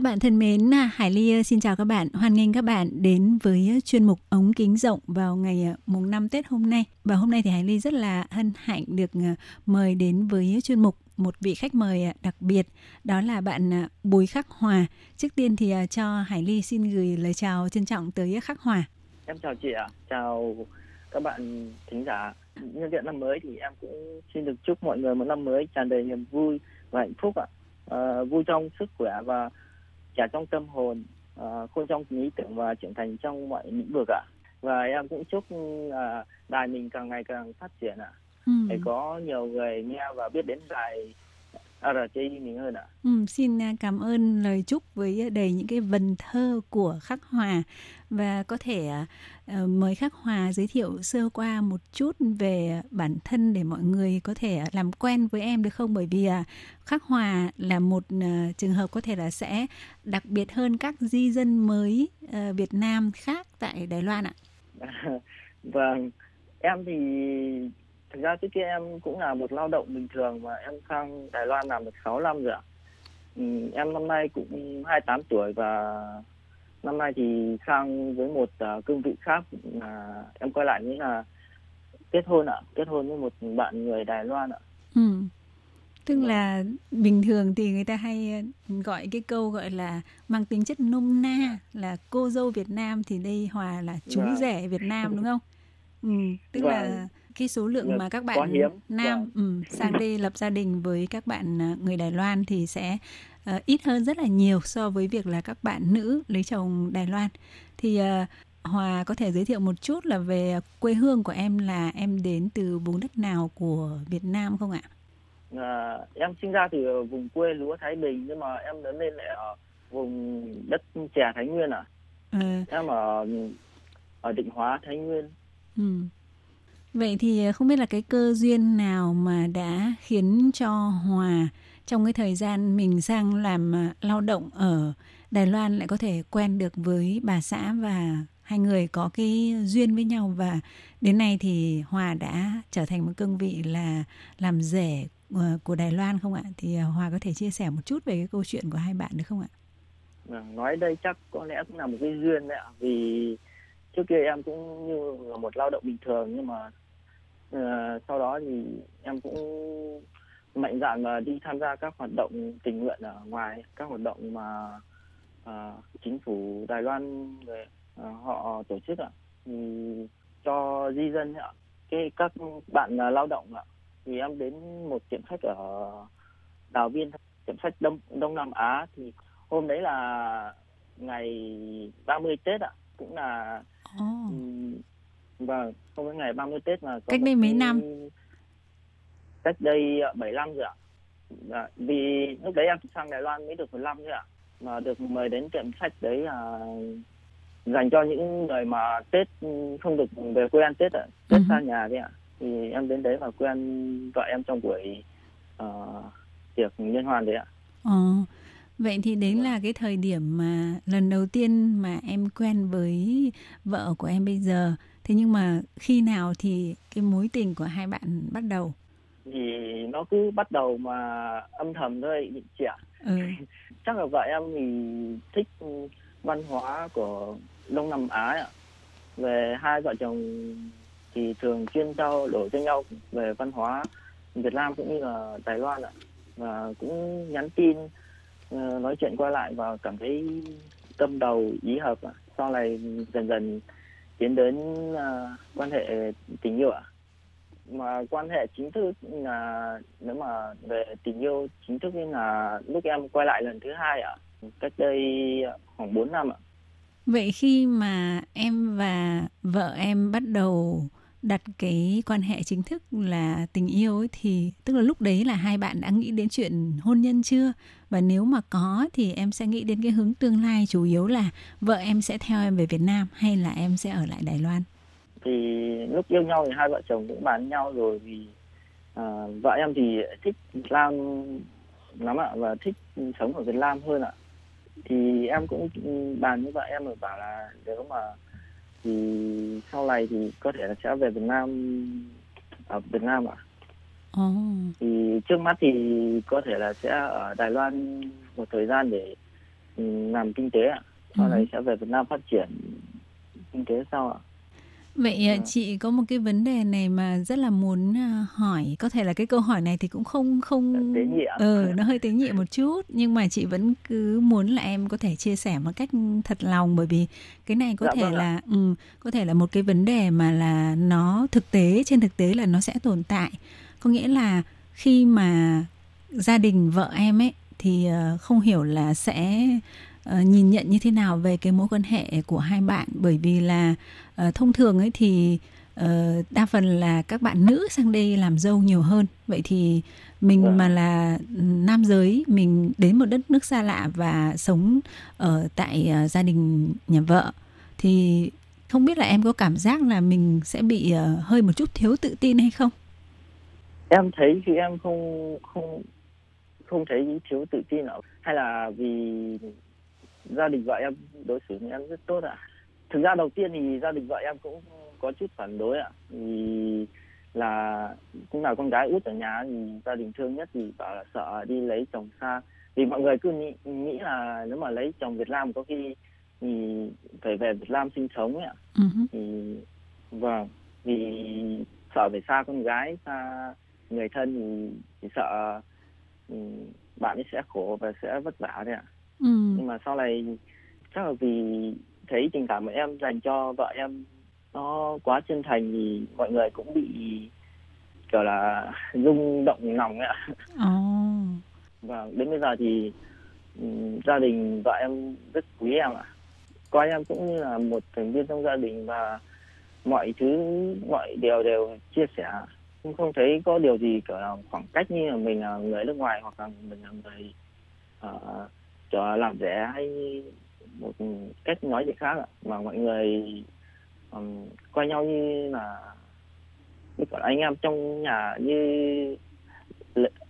Các bạn thân mến, à, Hải Ly à, xin chào các bạn. Hoan nghênh các bạn đến với à, chuyên mục ống kính rộng vào ngày mùng 5 Tết hôm nay. Và hôm nay thì Hải Ly rất là hân hạnh được mời đến với chuyên mục một vị khách mời đặc biệt, đó là bạn Bùi Khắc Hòa. Trước tiên thì cho Hải Ly xin gửi lời chào trân trọng tới Khắc Hòa. Em chào chị ạ, chào các bạn thính giả. Nhân tiện năm mới thì em cũng xin được chúc mọi người một năm mới tràn đầy niềm vui và hạnh phúc ạ. À, vui trong sức khỏe và trẻ trong tâm hồn, uh, khôn trong lý tưởng và trưởng thành trong mọi lĩnh vực ạ. Và em cũng chúc uh, đài mình càng ngày càng phát triển ạ. Ừ. Để có nhiều người nghe và biết đến đài RTI mình hơn ạ. Ừ, xin à, cảm ơn lời chúc với đầy những cái vần thơ của Khắc Hòa và có thể mới mời Khắc Hòa giới thiệu sơ qua một chút về bản thân để mọi người có thể làm quen với em được không? Bởi vì à, Khắc Hòa là một ờ, trường hợp có thể là sẽ đặc biệt hơn các di dân mới ờ, Việt Nam khác tại Đài Loan ạ. vâng, em thì thực ra trước kia em cũng là một lao động bình thường mà em sang Đài Loan làm được 6 năm rồi ạ. Ừ, em năm nay cũng 28 tuổi và năm nay thì sang với một uh, cương vị khác là em quay lại nghĩa là kết hôn ạ, kết hôn với một bạn người Đài Loan ạ. Ừ. Tức vâng. là bình thường thì người ta hay gọi cái câu gọi là mang tính chất nôm na là cô dâu Việt Nam thì đây Hòa là chú vâng. rể Việt Nam đúng không? Ừ, tức vâng. là cái số lượng mà các bạn nam vâng. um, sang đây lập gia đình với các bạn à, người Đài Loan thì sẽ uh, ít hơn rất là nhiều so với việc là các bạn nữ lấy chồng Đài Loan thì uh, Hòa có thể giới thiệu một chút là về quê hương của em là em đến từ vùng đất nào của Việt Nam không ạ? À, em sinh ra từ vùng quê lúa Thái Bình nhưng mà em lớn lên lại ở vùng đất chè Thái Nguyên ạ. À. Em ở ở Định Hóa Thái Nguyên. Ừ. Vậy thì không biết là cái cơ duyên nào mà đã khiến cho Hòa trong cái thời gian mình sang làm à, lao động ở Đài Loan lại có thể quen được với bà xã và hai người có cái duyên với nhau và đến nay thì Hòa đã trở thành một cương vị là làm rể à, của Đài Loan không ạ? Thì à, Hòa có thể chia sẻ một chút về cái câu chuyện của hai bạn được không ạ? Dạ, nói đây chắc có lẽ cũng là một cái duyên đấy ạ. Vì trước kia em cũng như là một lao động bình thường nhưng mà uh, sau đó thì em cũng mạnh dạn mà đi tham gia các hoạt động tình nguyện ở ngoài các hoạt động mà uh, chính phủ Đài Loan người uh, họ tổ chức ạ. Thì cho di dân ạ cái các bạn uh, lao động ạ thì em đến một tiệm khách ở đào viên tiệm khách đông đông nam á. Thì hôm đấy là ngày 30 tết ạ cũng là oh. vâng không có ngày 30 tết mà cách đây mấy năm cách đây 75 ờ, rồi ạ à, vì lúc đấy em sang Đài Loan mới được 15 thôi ạ mà được mời đến tiệm sách đấy là dành cho những người mà Tết không được về quê ăn Tết ạ Tết uh-huh. xa nhà đấy ạ thì em đến đấy và quen vợ em trong buổi uh, tiệc liên hoan đấy ạ uh. Vậy thì đến là cái thời điểm mà lần đầu tiên mà em quen với vợ của em bây giờ. Thế nhưng mà khi nào thì cái mối tình của hai bạn bắt đầu? Thì nó cứ bắt đầu mà âm thầm thôi chị ạ. Ừ. Chắc là vợ em thì thích văn hóa của Đông Nam Á ạ. Về hai vợ chồng thì thường chuyên trao đổi cho nhau về văn hóa Việt Nam cũng như là Đài Loan ạ. Và cũng nhắn tin Ờ, nói chuyện qua lại và cảm thấy tâm đầu ý hợp sau này dần dần tiến đến uh, quan hệ tình yêu ạ mà quan hệ chính thức là nếu mà về tình yêu chính thức là lúc em quay lại lần thứ hai ạ. Cách đây khoảng 4 năm ạ. Vậy khi mà em và vợ em bắt đầu đặt cái quan hệ chính thức là tình yêu ấy thì, tức là lúc đấy là hai bạn đã nghĩ đến chuyện hôn nhân chưa? Và nếu mà có thì em sẽ nghĩ đến cái hướng tương lai chủ yếu là vợ em sẽ theo em về Việt Nam hay là em sẽ ở lại Đài Loan? Thì lúc yêu nhau thì hai vợ chồng cũng bàn nhau rồi vì à, vợ em thì thích Việt Nam lắm ạ và thích sống ở Việt Nam hơn ạ thì em cũng bàn với vợ em rồi bảo là nếu mà thì sau này thì có thể là sẽ về Việt Nam ở Việt Nam ạ. Ồ. Thì trước mắt thì có thể là sẽ ở Đài Loan một thời gian để ừ, làm kinh tế ạ. Sau Ừ. này sẽ về Việt Nam phát triển kinh tế sau ạ. Vậy à, Dạ. chị có một cái vấn đề này mà rất là muốn à, hỏi, có thể là cái câu hỏi này thì cũng không không Tế nhị ờ nó hơi tế nhị một chút nhưng mà chị vẫn cứ muốn là em có thể chia sẻ một cách thật lòng bởi vì cái này có Dạ thể vâng ạ. là ừ, có thể là một cái vấn đề mà là nó thực tế trên thực tế là nó sẽ tồn tại. Có nghĩa là khi mà gia đình vợ em ấy thì ờ, không hiểu là sẽ ờ, nhìn nhận như thế nào về cái mối quan hệ của hai bạn bởi vì là ờ, thông thường ấy thì ờ, đa phần là các bạn nữ sang đây làm dâu nhiều hơn vậy thì mình Vâng. mà là nam giới mình đến một đất nước xa lạ và sống ở tại ờ, gia đình nhà vợ thì không biết là em có cảm giác là mình sẽ bị ờ, hơi một chút thiếu tự tin hay không Em thấy thì em không không không thấy thiếu tự tin ạ. Hay là vì gia đình vợ em đối xử với em rất tốt ạ. Thực ra đầu tiên thì gia đình vợ em cũng có chút phản đối ạ. Vì là cũng là con gái út ở nhà thì gia đình thương nhất thì bảo là sợ đi lấy chồng xa vì mọi người cứ nghĩ, nghĩ là nếu mà lấy chồng Việt Nam có khi thì phải về Việt Nam sinh sống ấy ạ hứ. thì vâng vì sợ phải xa con gái xa người thân thì, thì sợ ừ, bạn ấy sẽ khổ và sẽ vất vả đấy ạ ừ. nhưng mà sau này chắc là vì thấy tình cảm của em dành cho vợ em nó quá chân thành thì mọi người cũng bị kiểu là rung động lòng ấy ạ Ồ. và đến bây giờ thì ừm, gia đình vợ em rất quý em ạ coi em cũng như là một thành viên trong gia đình và mọi thứ mọi điều đều chia sẻ cũng không thấy có điều gì kiểu là khoảng cách như là mình là người nước ngoài hoặc là mình là người uh, là làm rẻ hay một cách nói gì khác ạ. Mà mọi người ừm, coi nhau như là như là anh em trong nhà như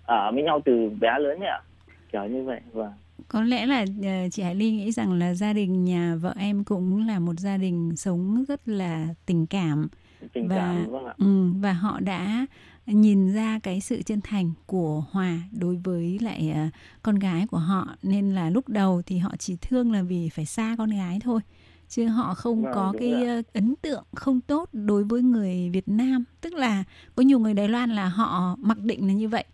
ở với nhau từ bé lớn ạ. Kiểu như vậy và Có lẽ là ờ, chị Hải Ly nghĩ rằng là gia đình nhà vợ em cũng là một gia đình sống rất là tình cảm. Tình Và- cảm vâng ạ. ừ, và họ đã nhìn ra cái sự chân thành của Hòa đối với lại ờ, con gái của họ. Nên là lúc đầu thì họ chỉ thương là vì phải xa con gái thôi chứ họ không Vâng, có cái rồi ờ, ấn tượng không tốt đối với người Việt Nam. Tức là có nhiều người Đài Loan là họ mặc định là như vậy.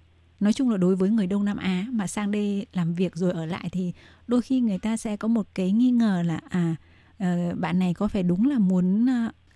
Nói chung là đối với người Đông Nam Á mà sang đây làm việc rồi ở lại thì đôi khi người ta sẽ có một cái nghi ngờ là à ờ, bạn này có phải đúng là muốn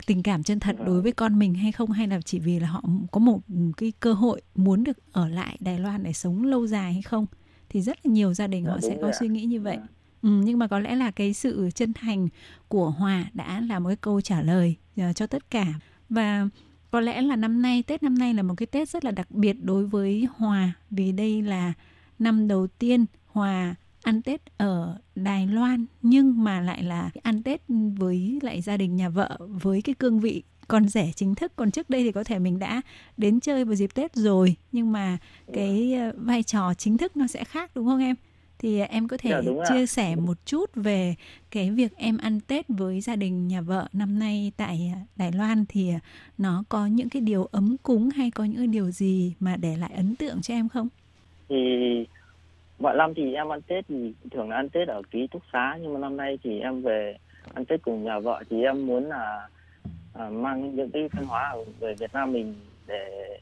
tình cảm chân thật đối với con mình hay không? Hay là chỉ vì là họ có một cái cơ hội muốn được ở lại Đài Loan để sống lâu dài hay không? Thì rất là nhiều gia đình Dạ, họ sẽ có suy nghĩ như vậy. Dạ. ừ, nhưng mà có lẽ là cái sự chân thành của Hòa đã là một cái câu trả lời ờ, cho tất cả. Và có lẽ là năm nay Tết năm nay là một cái Tết rất là đặc biệt đối với Hòa vì đây là năm đầu tiên Hòa ăn Tết ở Đài Loan nhưng mà lại là ăn Tết với lại gia đình nhà vợ với cái cương vị con rể chính thức còn trước đây thì có thể mình đã đến chơi vào dịp Tết rồi nhưng mà cái ờ, vai trò chính thức nó sẽ khác đúng không em? Thì em có thể Dạ, chia sẻ một chút về cái việc em ăn Tết với gia đình nhà vợ năm nay tại ờ, Đài Loan thì nó có những cái điều ấm cúng hay có những điều gì mà để lại ấn tượng cho em không? thì mọi năm thì em ăn tết thì thường là ăn tết ở ký túc xá nhưng mà năm nay thì em về ăn tết cùng nhà vợ thì em muốn là à, mang những cái văn hóa về Việt Nam mình để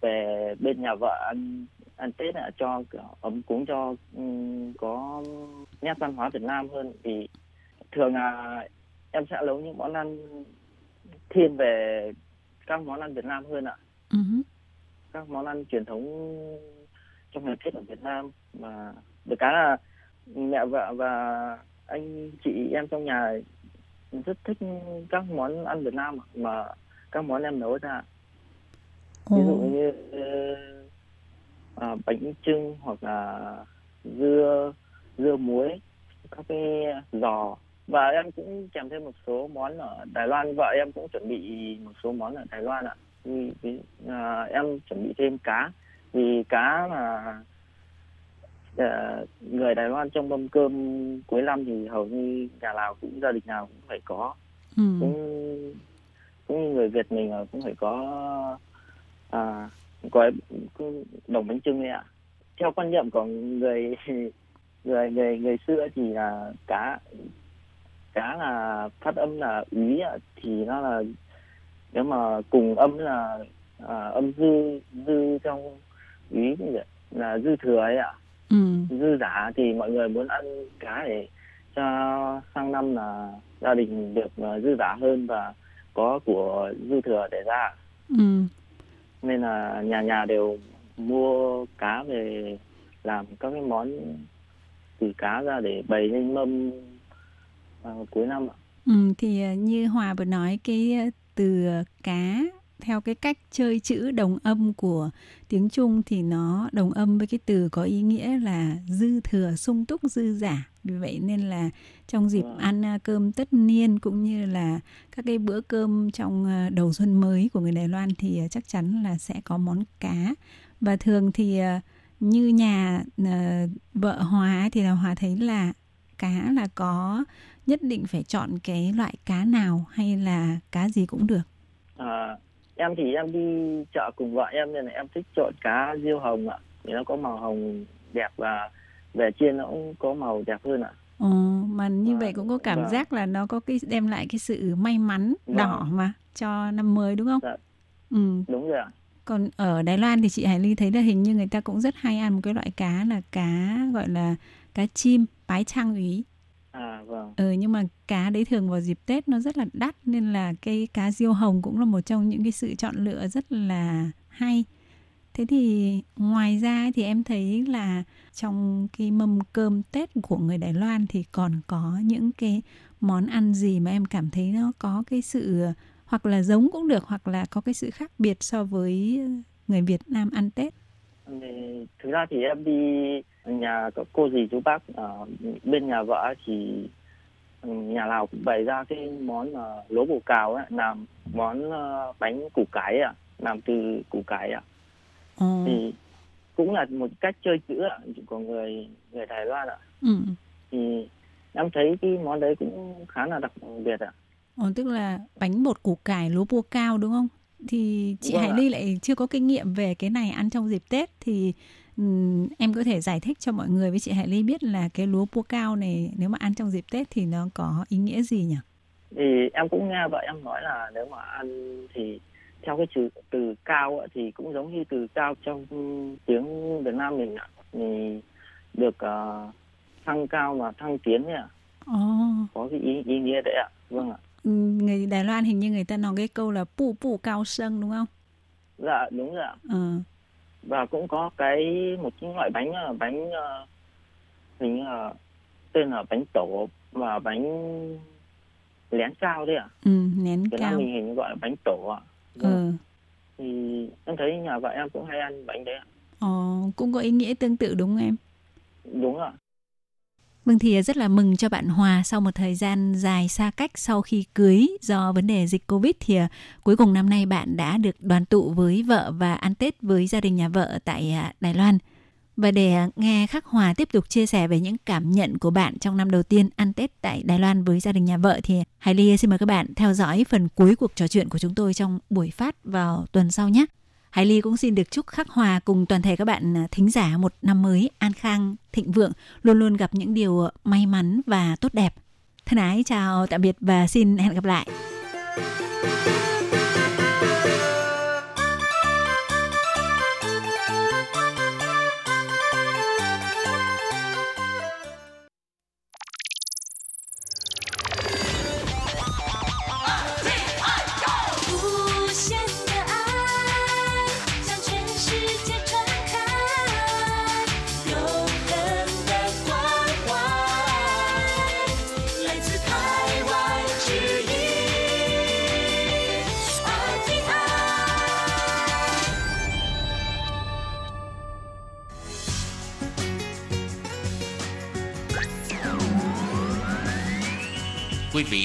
về bên nhà vợ ăn ăn tết là cho ấm cúng cho ừm, có nét văn hóa Việt Nam hơn vì thường là em sẽ nấu những món ăn thiên về các món ăn Việt Nam hơn ạ hứ. các món ăn truyền thống trong ngày Tết ở Việt Nam mà được cái là mẹ vợ và anh chị em trong nhà rất thích các món ăn Việt Nam mà các món em nấu ra. Ví dụ như à, bánh trưng hoặc là dưa dưa muối các cái giò. Và em cũng kèm thêm một số món ở Đài Loan. Vợ em cũng chuẩn bị một số món ở Đài Loan ạ. Vì, vì à, em chuẩn bị thêm cá vì cá là à, người Đài Loan trong mâm cơm cuối năm thì hầu như nhà nào cũng gia đình nào cũng phải có. Ừ. cũng cũng như người Việt mình cũng phải có à, gói đồng bánh trưng ấy ạ. Theo quan niệm của người người người người xưa thì là cá cá là phát âm là úy thì nó là nếu mà cùng âm là à, âm dư dư trong úy là dư thừa ấy ạ ừ. dư giả thì mọi người muốn ăn cá để cho sang năm là gia đình được à, dư giả hơn và có của dư thừa để ra Ừ. nên là nhà nhà đều mua cá về làm các cái món từ cá ra để bày lên mâm uh, cuối năm ạ. Ừ, thì à, như Hòa vừa nói cái à, từ cá theo cái cách chơi chữ đồng âm của tiếng Trung thì nó đồng âm với cái từ có ý nghĩa là dư thừa sung túc dư giả. Vì vậy nên là trong dịp Vâng. ăn à, cơm tất niên cũng như là các cái bữa cơm trong à, đầu xuân mới của người Đài Loan thì à, chắc chắn là sẽ có món cá. Và thường thì như nhà vợ Hòa thì là Hòa thấy là cá là có nhất định phải chọn cái loại cá nào hay là cá gì cũng được. À, em thì em đi chợ cùng vợ em nên là em thích chọn cá diêu hồng ạ. Vì nó có màu hồng đẹp và về chiên nó cũng có màu đẹp hơn ạ. Ồ, mà như Vâng, vậy cũng có cảm vâng. giác là nó có cái đem lại cái sự may mắn Vâng. đỏ mà cho năm mới đúng không? Dạ. Ừ. Đúng rồi ạ. Còn ở Đài Loan thì chị Hải Ly thấy là hình như người ta cũng rất hay ăn một cái loại cá là cá gọi là cá chim bái trang úy. À vâng. Ừ, nhưng mà cá đấy thường vào dịp Tết nó rất là đắt nên là cái cá diêu hồng cũng là một trong những cái sự chọn lựa rất là hay. Thế thì ngoài ra thì em thấy là trong cái mâm cơm Tết của người Đài Loan thì còn có những cái món ăn gì mà em cảm thấy nó có cái sự hoặc là giống cũng được hoặc là có cái sự khác biệt so với người Việt Nam ăn Tết. Thực ra thì em đi nhà cô dì chú bác ở bên nhà vợ thì ừ, nhà nào cũng bày ra cái món mà lố bồ cào ấy, làm món ờ, bánh củ cải ạ, làm từ củ cải ạ. Ồ, Thì cũng là một cách chơi chữ ạ của người người Đài Loan ạ. ừ. Thì em thấy cái món đấy cũng khá là đặc biệt ạ. Ồ, tức là bánh bột củ cải lúa bua cao đúng không? Thì chị Vâng Hải. Ly lại chưa có kinh nghiệm về cái này ăn trong dịp Tết. Thì ừm, em có thể giải thích cho mọi người với chị Hải Ly biết là cái lúa bua cao này nếu mà ăn trong dịp Tết thì nó có ý nghĩa gì nhỉ? thì em cũng nghe vợ em nói là nếu mà ăn thì theo cái từ từ cao ạ, thì cũng giống như từ cao trong tiếng Việt Nam mình thì được ờ, thăng cao mà thăng tiến ấy ạ. Ồ, có cái ý ý nghĩa đấy ạ. Vâng ạ người Đài Loan hình như người ta nói cái câu là pu pu cao sân đúng không? dạ đúng rồi Ờ, và cũng có cái một cái loại bánh là bánh ờ, hình tên là bánh tổ và bánh lén cao đấy ạ ừ, nén Việt Nam cao. mình hình như gọi là bánh tổ ạ vâng. Ờ, thì em thấy nhà vợ em cũng hay ăn bánh đấy ạ ờ, cũng có ý nghĩa tương tự đúng không em? đúng ạ Vâng thì rất là mừng cho bạn Hòa sau một thời gian dài xa cách sau khi cưới do vấn đề dịch Covid thì à, cuối cùng năm nay bạn đã được đoàn tụ với vợ và ăn Tết với gia đình nhà vợ tại à, Đài Loan. Và để à, nghe Khắc Hòa tiếp tục chia sẻ về những cảm nhận của bạn trong năm đầu tiên ăn Tết tại Đài Loan với gia đình nhà vợ thì, Hải Ly xin mời các bạn theo dõi phần cuối cuộc trò chuyện của chúng tôi trong buổi phát vào tuần sau nhé. Hải Ly cũng xin được chúc Khắc Hòa cùng toàn thể các bạn à, thính giả một năm mới an khang, thịnh vượng, luôn luôn gặp những điều may mắn và tốt đẹp. Thân ái chào tạm biệt và xin hẹn gặp lại.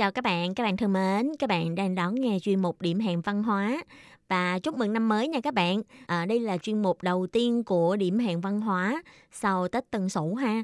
Chào các bạn, các bạn thân mến, các bạn đang đón nghe chuyên mục Điểm hẹn văn hóa và chúc mừng năm mới nha các bạn. À, đây là chuyên mục đầu tiên của Điểm hẹn văn hóa sau Tết Tân Sửu ha.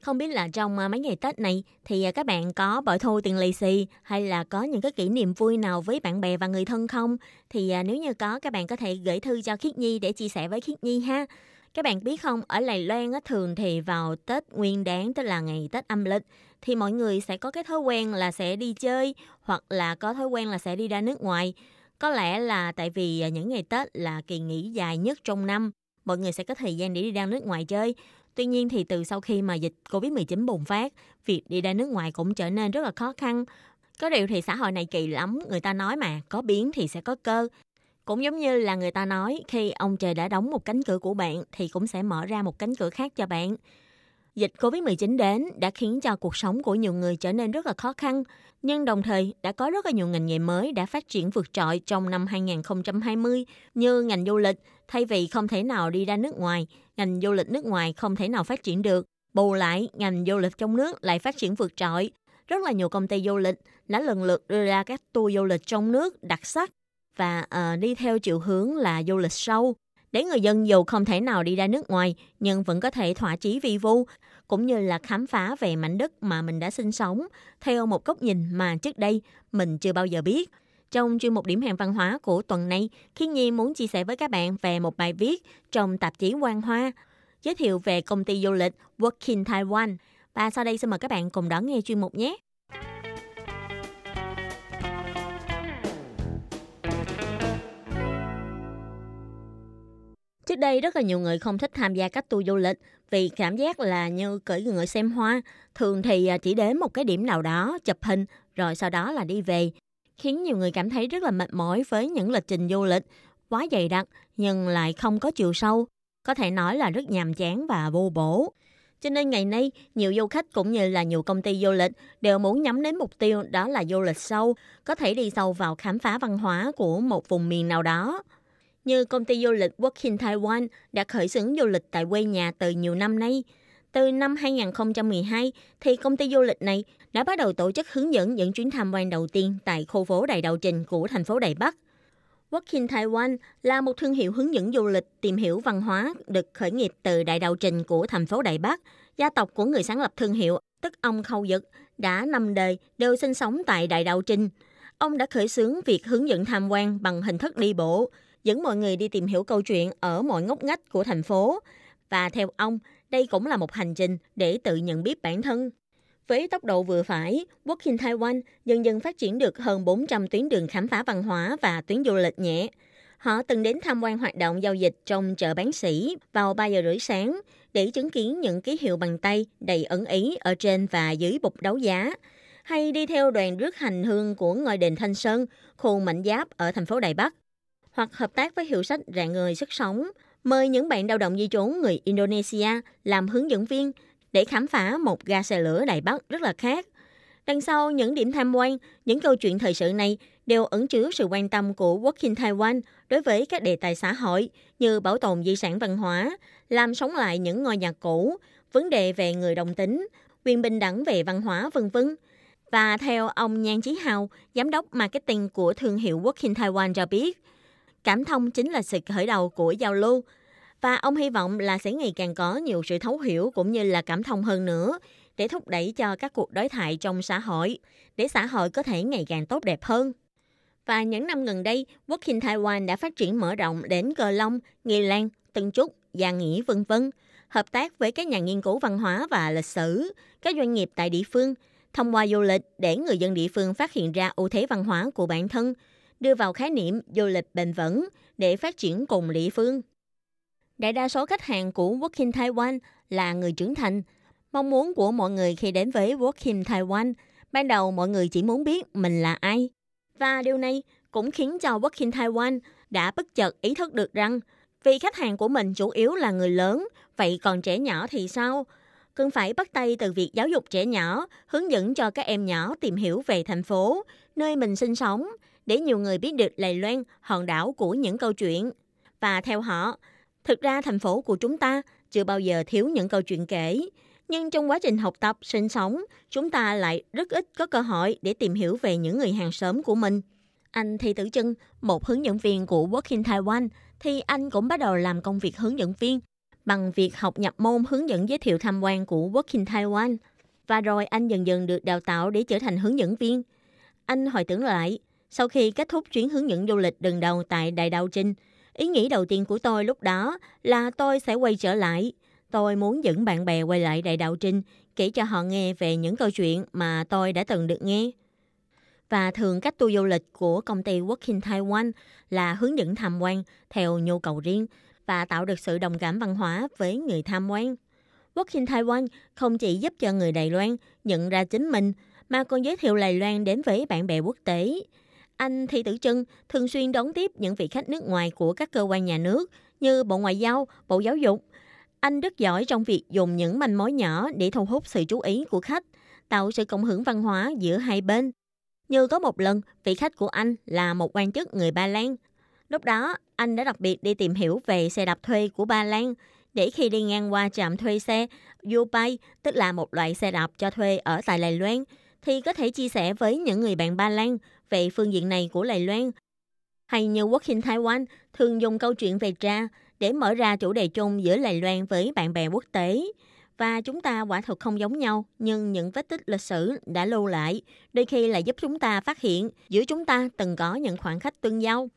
Không biết là trong à, mấy ngày Tết này thì à, các bạn có bội thu tiền lì xì hay là có những cái kỷ niệm vui nào với bạn bè và người thân không? Thì à, nếu như có các bạn có thể gửi thư cho Khiết Nhi để chia sẻ với Khiết Nhi ha. Các bạn biết không, ở Lài Loan á, thường thì vào Tết Nguyên Đán tức là ngày Tết âm lịch thì mọi người sẽ có cái thói quen là sẽ đi chơi hoặc là có thói quen là sẽ đi ra nước ngoài. Có lẽ là tại vì à, những ngày Tết là kỳ nghỉ dài nhất trong năm, mọi người sẽ có thời gian để đi ra nước ngoài chơi. Tuy nhiên thì từ sau khi mà dịch Covid-19 bùng phát, việc đi ra nước ngoài cũng trở nên rất là khó khăn. Có điều thì xã hội này kỳ lắm, người ta nói mà, có biến thì sẽ có cơ. Cũng giống như là người ta nói, khi ông trời đã đóng một cánh cửa của bạn thì cũng sẽ mở ra một cánh cửa khác cho bạn. Dịch Covid-19 đến đã khiến cho cuộc sống của nhiều người trở nên rất là khó khăn, nhưng đồng thời đã có rất là nhiều ngành nghề mới đã phát triển vượt trội trong năm 2020 như ngành du lịch, thay vì không thể nào đi ra nước ngoài, ngành du lịch nước ngoài không thể nào phát triển được. Bù lại, ngành du lịch trong nước lại phát triển vượt trội. Rất là nhiều công ty du lịch đã lần lượt đưa ra các tour du lịch trong nước đặc sắc và uh, đi theo chiều hướng là du lịch sâu để người dân dù không thể nào đi ra nước ngoài nhưng vẫn có thể thỏa chí vi vu cũng như là khám phá về mảnh đất mà mình đã sinh sống theo một góc nhìn mà trước đây mình chưa bao giờ biết. Trong chuyên mục điểm hẹn văn hóa của tuần này, Khiến Nhi muốn chia sẻ với các bạn về một bài viết trong tạp chí Quang Hoa giới thiệu về công ty du lịch Working Taiwan. Và sau đây xin mời các bạn cùng đón nghe chuyên mục nhé. Trước đây rất là nhiều người không thích tham gia các tour du lịch vì cảm giác là như cưỡi ngựa xem hoa. Thường thì à, chỉ đến một cái điểm nào đó chụp hình rồi sau đó là đi về. Khiến nhiều người cảm thấy rất là mệt mỏi với những lịch trình du lịch quá dày đặc nhưng lại không có chiều sâu. Có thể nói là rất nhàm chán và vô bổ. Cho nên ngày nay, nhiều du khách cũng như là nhiều công ty du lịch đều muốn nhắm đến mục tiêu đó là du lịch sâu, có thể đi sâu vào khám phá văn hóa của một vùng miền nào đó như công ty du lịch Working Taiwan đã khởi xướng du lịch tại quê nhà từ nhiều năm nay. Từ năm 2012 thì công ty du lịch này đã bắt đầu tổ chức hướng dẫn những chuyến tham quan đầu tiên tại khu phố Đại Đạo Trình của thành phố Đài Bắc. Working Taiwan là một thương hiệu hướng dẫn du lịch tìm hiểu văn hóa được khởi nghiệp từ Đại Đạo Trình của thành phố Đài Bắc. Gia tộc của người sáng lập thương hiệu, tức ông Khâu Dực, đã năm đời đều sinh sống tại Đại Đạo Trình. Ông đã khởi xướng việc hướng dẫn tham quan bằng hình thức đi bộ, dẫn mọi người đi tìm hiểu câu chuyện ở mọi ngóc ngách của thành phố. Và theo ông, đây cũng là một hành trình để tự nhận biết bản thân. Với tốc độ vừa phải, Walking Taiwan dần dần phát triển được hơn 400 tuyến đường khám phá văn hóa và tuyến du lịch nhẹ. Họ từng đến tham quan hoạt động giao dịch trong chợ bán sỉ vào 3 giờ rưỡi sáng để chứng kiến những ký hiệu bằng tay đầy ẩn ý ở trên và dưới bục đấu giá, hay đi theo đoàn rước hành hương của ngôi đền Thanh Sơn, khu Mạnh Giáp ở thành phố Đài Bắc hoặc hợp tác với hiệu sách Rạng người sức sống, mời những bạn lao động di trú người Indonesia làm hướng dẫn viên để khám phá một ga xe lửa Đài Bắc rất là khác. Đằng sau những điểm tham quan, những câu chuyện thời sự này đều ẩn chứa sự quan tâm của Working Taiwan đối với các đề tài xã hội như bảo tồn di sản văn hóa, làm sống lại những ngôi nhà cũ, vấn đề về người đồng tính, quyền bình đẳng về văn hóa vân vân. Và theo ông Nhan Chí Hào, giám đốc marketing của thương hiệu Working Taiwan cho biết, Cảm thông chính là sự khởi đầu của giao lưu. Và ông hy vọng là sẽ ngày càng có nhiều sự thấu hiểu cũng như là cảm thông hơn nữa để thúc đẩy cho các cuộc đối thoại trong xã hội, để xã hội có thể ngày càng tốt đẹp hơn. Và những năm gần đây, Working Taiwan đã phát triển mở rộng đến Cờ Long, Nghi Lan, Tân Trúc, Gia Nghĩa, vân vân, hợp tác với các nhà nghiên cứu văn hóa và lịch sử, các doanh nghiệp tại địa phương, thông qua du lịch để người dân địa phương phát hiện ra ưu thế văn hóa của bản thân, đưa vào khái niệm du lịch bền vững để phát triển cùng địa phương. Đại đa số khách hàng của Working Taiwan là người trưởng thành. Mong muốn của mọi người khi đến với Working Taiwan Ban đầu mọi người chỉ muốn biết mình là ai. Và điều này cũng khiến cho Working Taiwan đã bất chợt ý thức được rằng vì khách hàng của mình chủ yếu là người lớn, vậy còn trẻ nhỏ thì sao? Cần phải bắt tay từ việc giáo dục trẻ nhỏ, hướng dẫn cho các em nhỏ tìm hiểu về thành phố, nơi mình sinh sống, để nhiều người biết được lầy Loan, hòn đảo của những câu chuyện. Và theo họ, thực ra thành phố của chúng ta chưa bao giờ thiếu những câu chuyện kể. Nhưng trong quá trình học tập, sinh sống, chúng ta lại rất ít có cơ hội để tìm hiểu về những người hàng xóm của mình. Anh Thi Tử Trân, một hướng dẫn viên của Working Taiwan, thì anh cũng bắt đầu làm công việc hướng dẫn viên bằng việc học nhập môn hướng dẫn giới thiệu tham quan của Working Taiwan. Và rồi anh dần dần được đào tạo để trở thành hướng dẫn viên. Anh hồi tưởng lại, sau khi kết thúc chuyến hướng dẫn du lịch lần đầu tại Đại Đạo Trinh, ý nghĩ đầu tiên của tôi lúc đó là tôi sẽ quay trở lại. Tôi muốn dẫn bạn bè quay lại Đại Đạo Trinh, kể cho họ nghe về những câu chuyện mà tôi đã từng được nghe. Và thường cách tour du lịch của công ty Working Taiwan là hướng dẫn tham quan theo nhu cầu riêng và tạo được sự đồng cảm văn hóa với người tham quan. Working Taiwan không chỉ giúp cho người Đài Loan nhận ra chính mình, mà còn giới thiệu Đài Loan đến với bạn bè quốc tế. Anh Thi Tử Trân thường xuyên đón tiếp những vị khách nước ngoài của các cơ quan nhà nước như Bộ Ngoại giao, Bộ Giáo dục. Anh rất giỏi trong việc dùng những manh mối nhỏ để thu hút sự chú ý của khách, tạo sự cộng hưởng văn hóa giữa hai bên. Như có một lần, vị khách của anh là một quan chức người Ba Lan. Lúc đó, anh đã đặc biệt đi tìm hiểu về xe đạp thuê của Ba Lan, để khi đi ngang qua trạm thuê xe Ubay, tức là một loại xe đạp cho thuê ở tại Đài Loan, thì có thể chia sẻ với những người bạn Ba Lan về phương diện này của Đài Loan. Hay như Working Taiwan thường dùng câu chuyện về cha để mở ra chủ đề chung giữa Đài Loan với bạn bè quốc tế. Và chúng ta quả thực không giống nhau, nhưng những vết tích lịch sử đã lưu lại, đôi khi là giúp chúng ta phát hiện giữa chúng ta từng có những khoảng cách tương giao.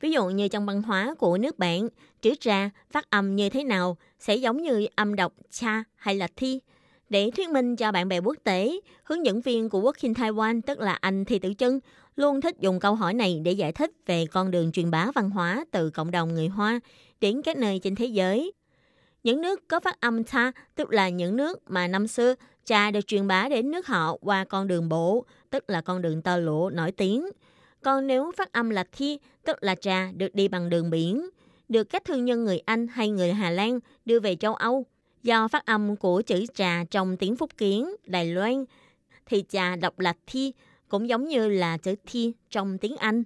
Ví dụ như trong văn hóa của nước bạn, chữ trà phát âm như thế nào sẽ giống như âm đọc cha hay là thi. Để thuyết minh cho bạn bè quốc tế, hướng dẫn viên của Working Taiwan tức là anh Thi Tử Chân luôn thích dùng câu hỏi này để giải thích về con đường truyền bá văn hóa từ cộng đồng người Hoa đến các nơi trên thế giới. Những nước có phát âm ta, tức là những nước mà năm xưa trà được truyền bá đến nước họ qua con đường bộ, tức là con đường tơ lụa nổi tiếng. Còn nếu phát âm là thi, tức là trà được đi bằng đường biển, được các thương nhân người Anh hay người Hà Lan đưa về châu Âu. Do phát âm của chữ trà trong tiếng Phúc Kiến, Đài Loan, thì trà đọc là thi, cũng giống như là chữ thi trong tiếng Anh.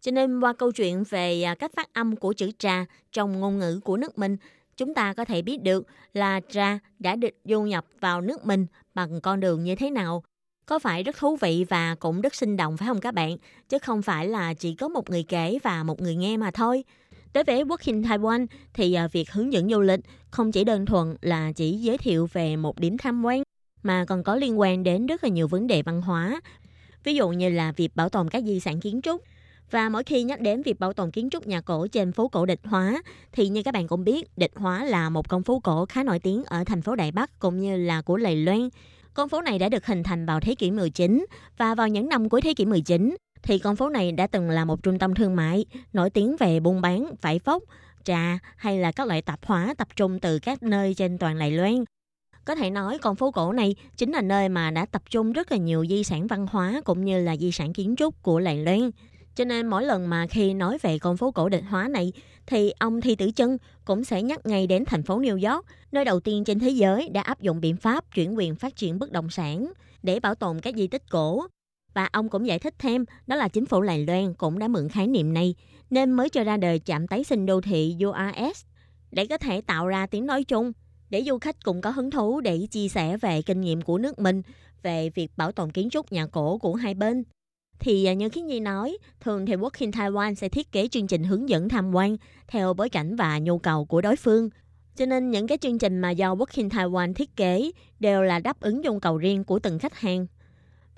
Cho nên qua câu chuyện về à, cách phát âm của chữ trà trong ngôn ngữ của nước mình, chúng ta có thể biết được là trà đã được du nhập vào nước mình bằng con đường như thế nào. Có phải rất thú vị và cũng rất sinh động phải không các bạn? Chứ không phải là chỉ có một người kể và một người nghe mà thôi. Đối với Working Taiwan thì à, việc hướng dẫn du lịch không chỉ đơn thuần là chỉ giới thiệu về một điểm tham quan mà còn có liên quan đến rất là nhiều vấn đề văn hóa. Ví dụ như là việc bảo tồn các di sản kiến trúc, và mỗi khi nhắc đến việc bảo tồn kiến trúc nhà cổ trên phố cổ Địch Hóa, thì như các bạn cũng biết, Địch Hóa là một con phố cổ khá nổi tiếng ở thành phố Đài Bắc cũng như là của Lầy Loan. Con phố này đã được hình thành vào thế kỷ 19 và vào những năm cuối thế kỷ 19 thì con phố này đã từng là một trung tâm thương mại nổi tiếng về buôn bán, vải vóc, trà hay là các loại tạp hóa tập trung từ các nơi trên toàn Đài Loan. Có thể nói con phố cổ này chính là nơi mà đã tập trung rất là nhiều di sản văn hóa cũng như là di sản kiến trúc của Đài Loan. Cho nên mỗi lần mà khi nói về con phố cổ địch hóa này thì ông Thi Tử Chân cũng sẽ nhắc ngay đến thành phố New York, nơi đầu tiên trên thế giới đã áp dụng biện pháp chuyển quyền phát triển bất động sản để bảo tồn các di tích cổ. Và ông cũng giải thích thêm đó là chính phủ Đài Loan cũng đã mượn khái niệm này nên mới cho ra đời trạm tái sinh đô thị URS để có thể tạo ra tiếng nói chung để du khách cũng có hứng thú để chia sẻ về kinh nghiệm của nước mình về việc bảo tồn kiến trúc nhà cổ của hai bên. Thì à, như Khiết Nhi nói, thường thì Working Taiwan sẽ thiết kế chương trình hướng dẫn tham quan theo bối cảnh và nhu cầu của đối phương. Cho nên những cái chương trình mà do Working Taiwan thiết kế đều là đáp ứng nhu cầu riêng của từng khách hàng.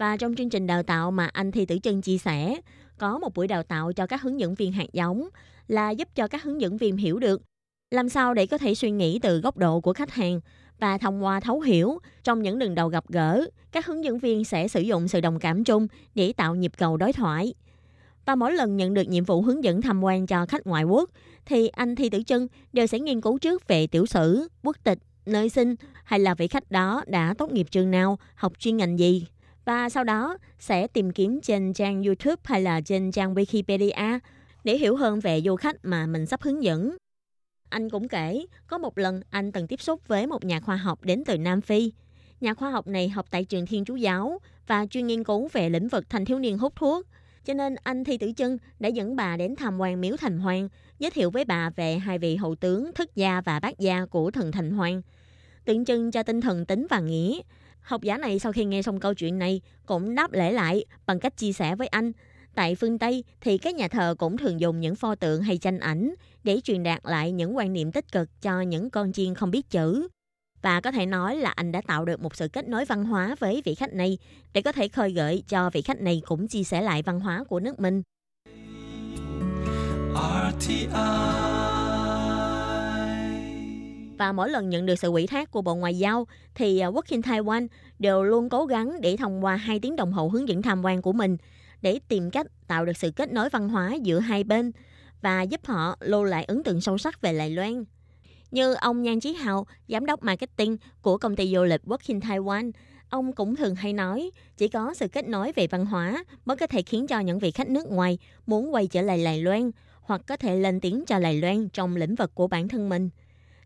Và trong chương trình đào tạo mà anh Thi Tử Chân chia sẻ, có một buổi đào tạo cho các hướng dẫn viên hạt giống là giúp cho các hướng dẫn viên hiểu được làm sao để có thể suy nghĩ từ góc độ của khách hàng và thông qua thấu hiểu trong những lần đầu gặp gỡ, các hướng dẫn viên sẽ sử dụng sự đồng cảm chung để tạo nhịp cầu đối thoại. Và mỗi lần nhận được nhiệm vụ hướng dẫn tham quan cho khách ngoại quốc, thì anh Thi Tử Chân đều sẽ nghiên cứu trước về tiểu sử, quốc tịch, nơi sinh hay là vị khách đó đã tốt nghiệp trường nào, học chuyên ngành gì và sau đó sẽ tìm kiếm trên trang YouTube hay là trên trang Wikipedia để hiểu hơn về du khách mà mình sắp hướng dẫn. Anh cũng kể, có một lần anh từng tiếp xúc với một nhà khoa học đến từ Nam Phi. Nhà khoa học này học tại trường Thiên Chúa Giáo và chuyên nghiên cứu về lĩnh vực thanh thiếu niên hút thuốc. Cho nên anh Thi Tử Chân đã dẫn bà đến tham quan miếu Thành hoàng giới thiệu với bà về hai vị hậu tướng Thức Gia và Bát Gia của thần Thành hoàng Tượng trưng cho tinh thần tính và nghĩa. Học giả này sau khi nghe xong câu chuyện này cũng đáp lễ lại bằng cách chia sẻ với anh. Tại phương Tây thì các nhà thờ cũng thường dùng những pho tượng hay tranh ảnh để truyền đạt lại những quan niệm tích cực cho những con chiên không biết chữ. Và có thể nói là anh đã tạo được một sự kết nối văn hóa với vị khách này để có thể khơi gợi cho vị khách này cũng chia sẻ lại văn hóa của nước mình. Và mỗi lần nhận được sự ủy thác của Bộ Ngoại giao thì à, Quốc in Taiwan đều luôn cố gắng để thông qua hai tiếng đồng hồ hướng dẫn tham quan của mình để tìm cách tạo được sự kết nối văn hóa giữa hai bên và giúp họ lưu lại ấn tượng sâu sắc về Đài Loan. Như ông Nhan Chí Hào, giám đốc marketing của công ty du lịch Working Taiwan, ông cũng thường hay nói chỉ có sự kết nối về văn hóa mới có thể khiến cho những vị khách nước ngoài muốn quay trở lại Đài Loan hoặc có thể lên tiếng cho Đài Loan trong lĩnh vực của bản thân mình.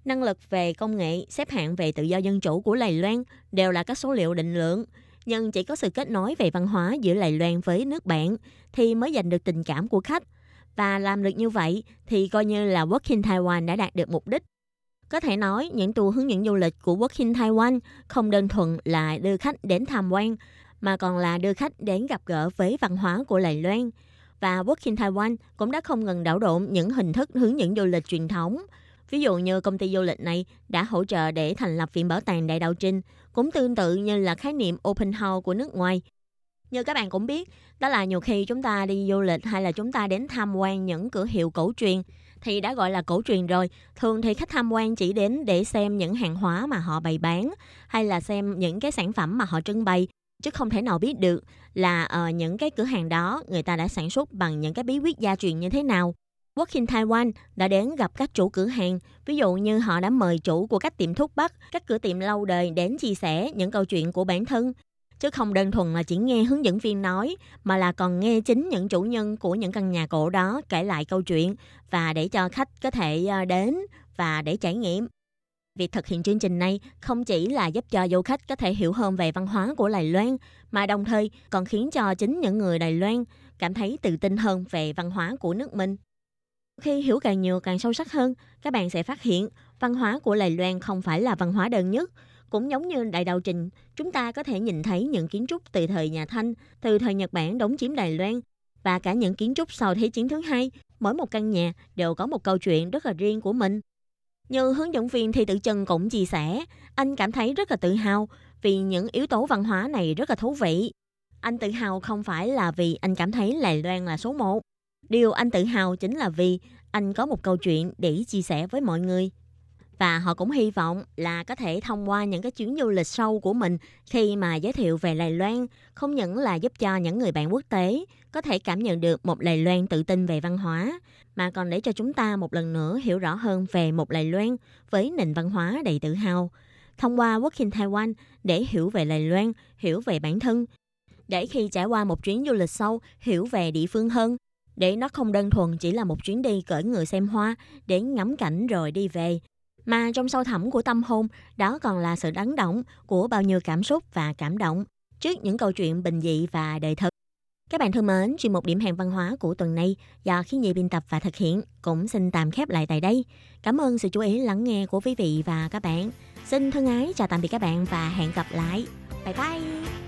Năng lực về công nghệ, xếp hạng về tự do dân chủ của Đài Loan đều là các số liệu định lượng. Nhưng chỉ có sự kết nối về văn hóa giữa Đài Loan với nước bạn thì mới giành được tình cảm của khách. Và làm được như vậy thì coi như là Working Taiwan đã đạt được mục đích. Có thể nói, những tour hướng dẫn du lịch của Working Taiwan không đơn thuần là đưa khách đến tham quan, mà còn là đưa khách đến gặp gỡ với văn hóa của Đài Loan. Và Working Taiwan cũng đã không ngừng đảo độn những hình thức hướng dẫn du lịch truyền thống. Ví dụ như công ty du lịch này đã hỗ trợ để thành lập viện bảo tàng Đại Đạo Trinh, cũng tương tự như là khái niệm open house của nước ngoài. Như các bạn cũng biết, đó là nhiều khi chúng ta đi du lịch hay là chúng ta đến tham quan những cửa hiệu cổ truyền thì đã gọi là cổ truyền rồi. Thường thì khách tham quan chỉ đến để xem những hàng hóa mà họ bày bán hay là xem những cái sản phẩm mà họ trưng bày chứ không thể nào biết được là uh, những cái cửa hàng đó người ta đã sản xuất bằng những cái bí quyết gia truyền như thế nào. Work in Taiwan đã đến gặp các chủ cửa hàng, ví dụ như họ đã mời chủ của các tiệm thuốc bắc, các cửa tiệm lâu đời đến chia sẻ những câu chuyện của bản thân, chứ không đơn thuần là chỉ nghe hướng dẫn viên nói mà là còn nghe chính những chủ nhân của những căn nhà cổ đó kể lại câu chuyện và để cho khách có thể ờ, đến và để trải nghiệm. Việc thực hiện chương trình này không chỉ là giúp cho du khách có thể hiểu hơn về văn hóa của Đài Loan, mà đồng thời còn khiến cho chính những người Đài Loan cảm thấy tự tin hơn về văn hóa của nước mình. Khi hiểu càng nhiều càng sâu sắc hơn, các bạn sẽ phát hiện văn hóa của Đài Loan không phải là văn hóa đơn nhất, cũng giống như đại đạo trình, chúng ta có thể nhìn thấy những kiến trúc từ thời nhà Thanh, từ thời Nhật Bản đóng chiếm Đài Loan và cả những kiến trúc sau Thế chiến thứ hai. Mỗi một căn nhà đều có một câu chuyện rất là riêng của mình. Như hướng dẫn viên Thi Tử Trân cũng chia sẻ, anh cảm thấy rất là tự hào vì những yếu tố văn hóa này rất là thú vị. Anh tự hào không phải là vì anh cảm thấy Lài Loan là số một. Điều anh tự hào chính là vì anh có một câu chuyện để chia sẻ với mọi người. Và họ cũng hy vọng là có thể thông qua những cái chuyến du lịch sâu của mình khi mà giới thiệu về Đài Loan không những là giúp cho những người bạn quốc tế có thể cảm nhận được một Đài Loan tự tin về văn hóa mà còn để cho chúng ta một lần nữa hiểu rõ hơn về một Đài Loan với nền văn hóa đầy tự hào. Thông qua Working Taiwan để hiểu về Đài Loan, hiểu về bản thân để khi trải qua một chuyến du lịch sâu hiểu về địa phương hơn để nó không đơn thuần chỉ là một chuyến đi cởi người xem hoa để ngắm cảnh rồi đi về mà trong sâu thẳm của tâm hồn đó còn là sự đắng động của bao nhiêu cảm xúc và cảm động trước những câu chuyện bình dị và đời thực. Các bạn thân mến, chuyên mục điểm hẹn văn hóa của tuần này do khi nhi biên tập và thực hiện cũng xin tạm khép lại tại đây. Cảm ơn sự chú ý lắng nghe của quý vị và các bạn. Xin thân ái chào tạm biệt các bạn và hẹn gặp lại. Bye bye!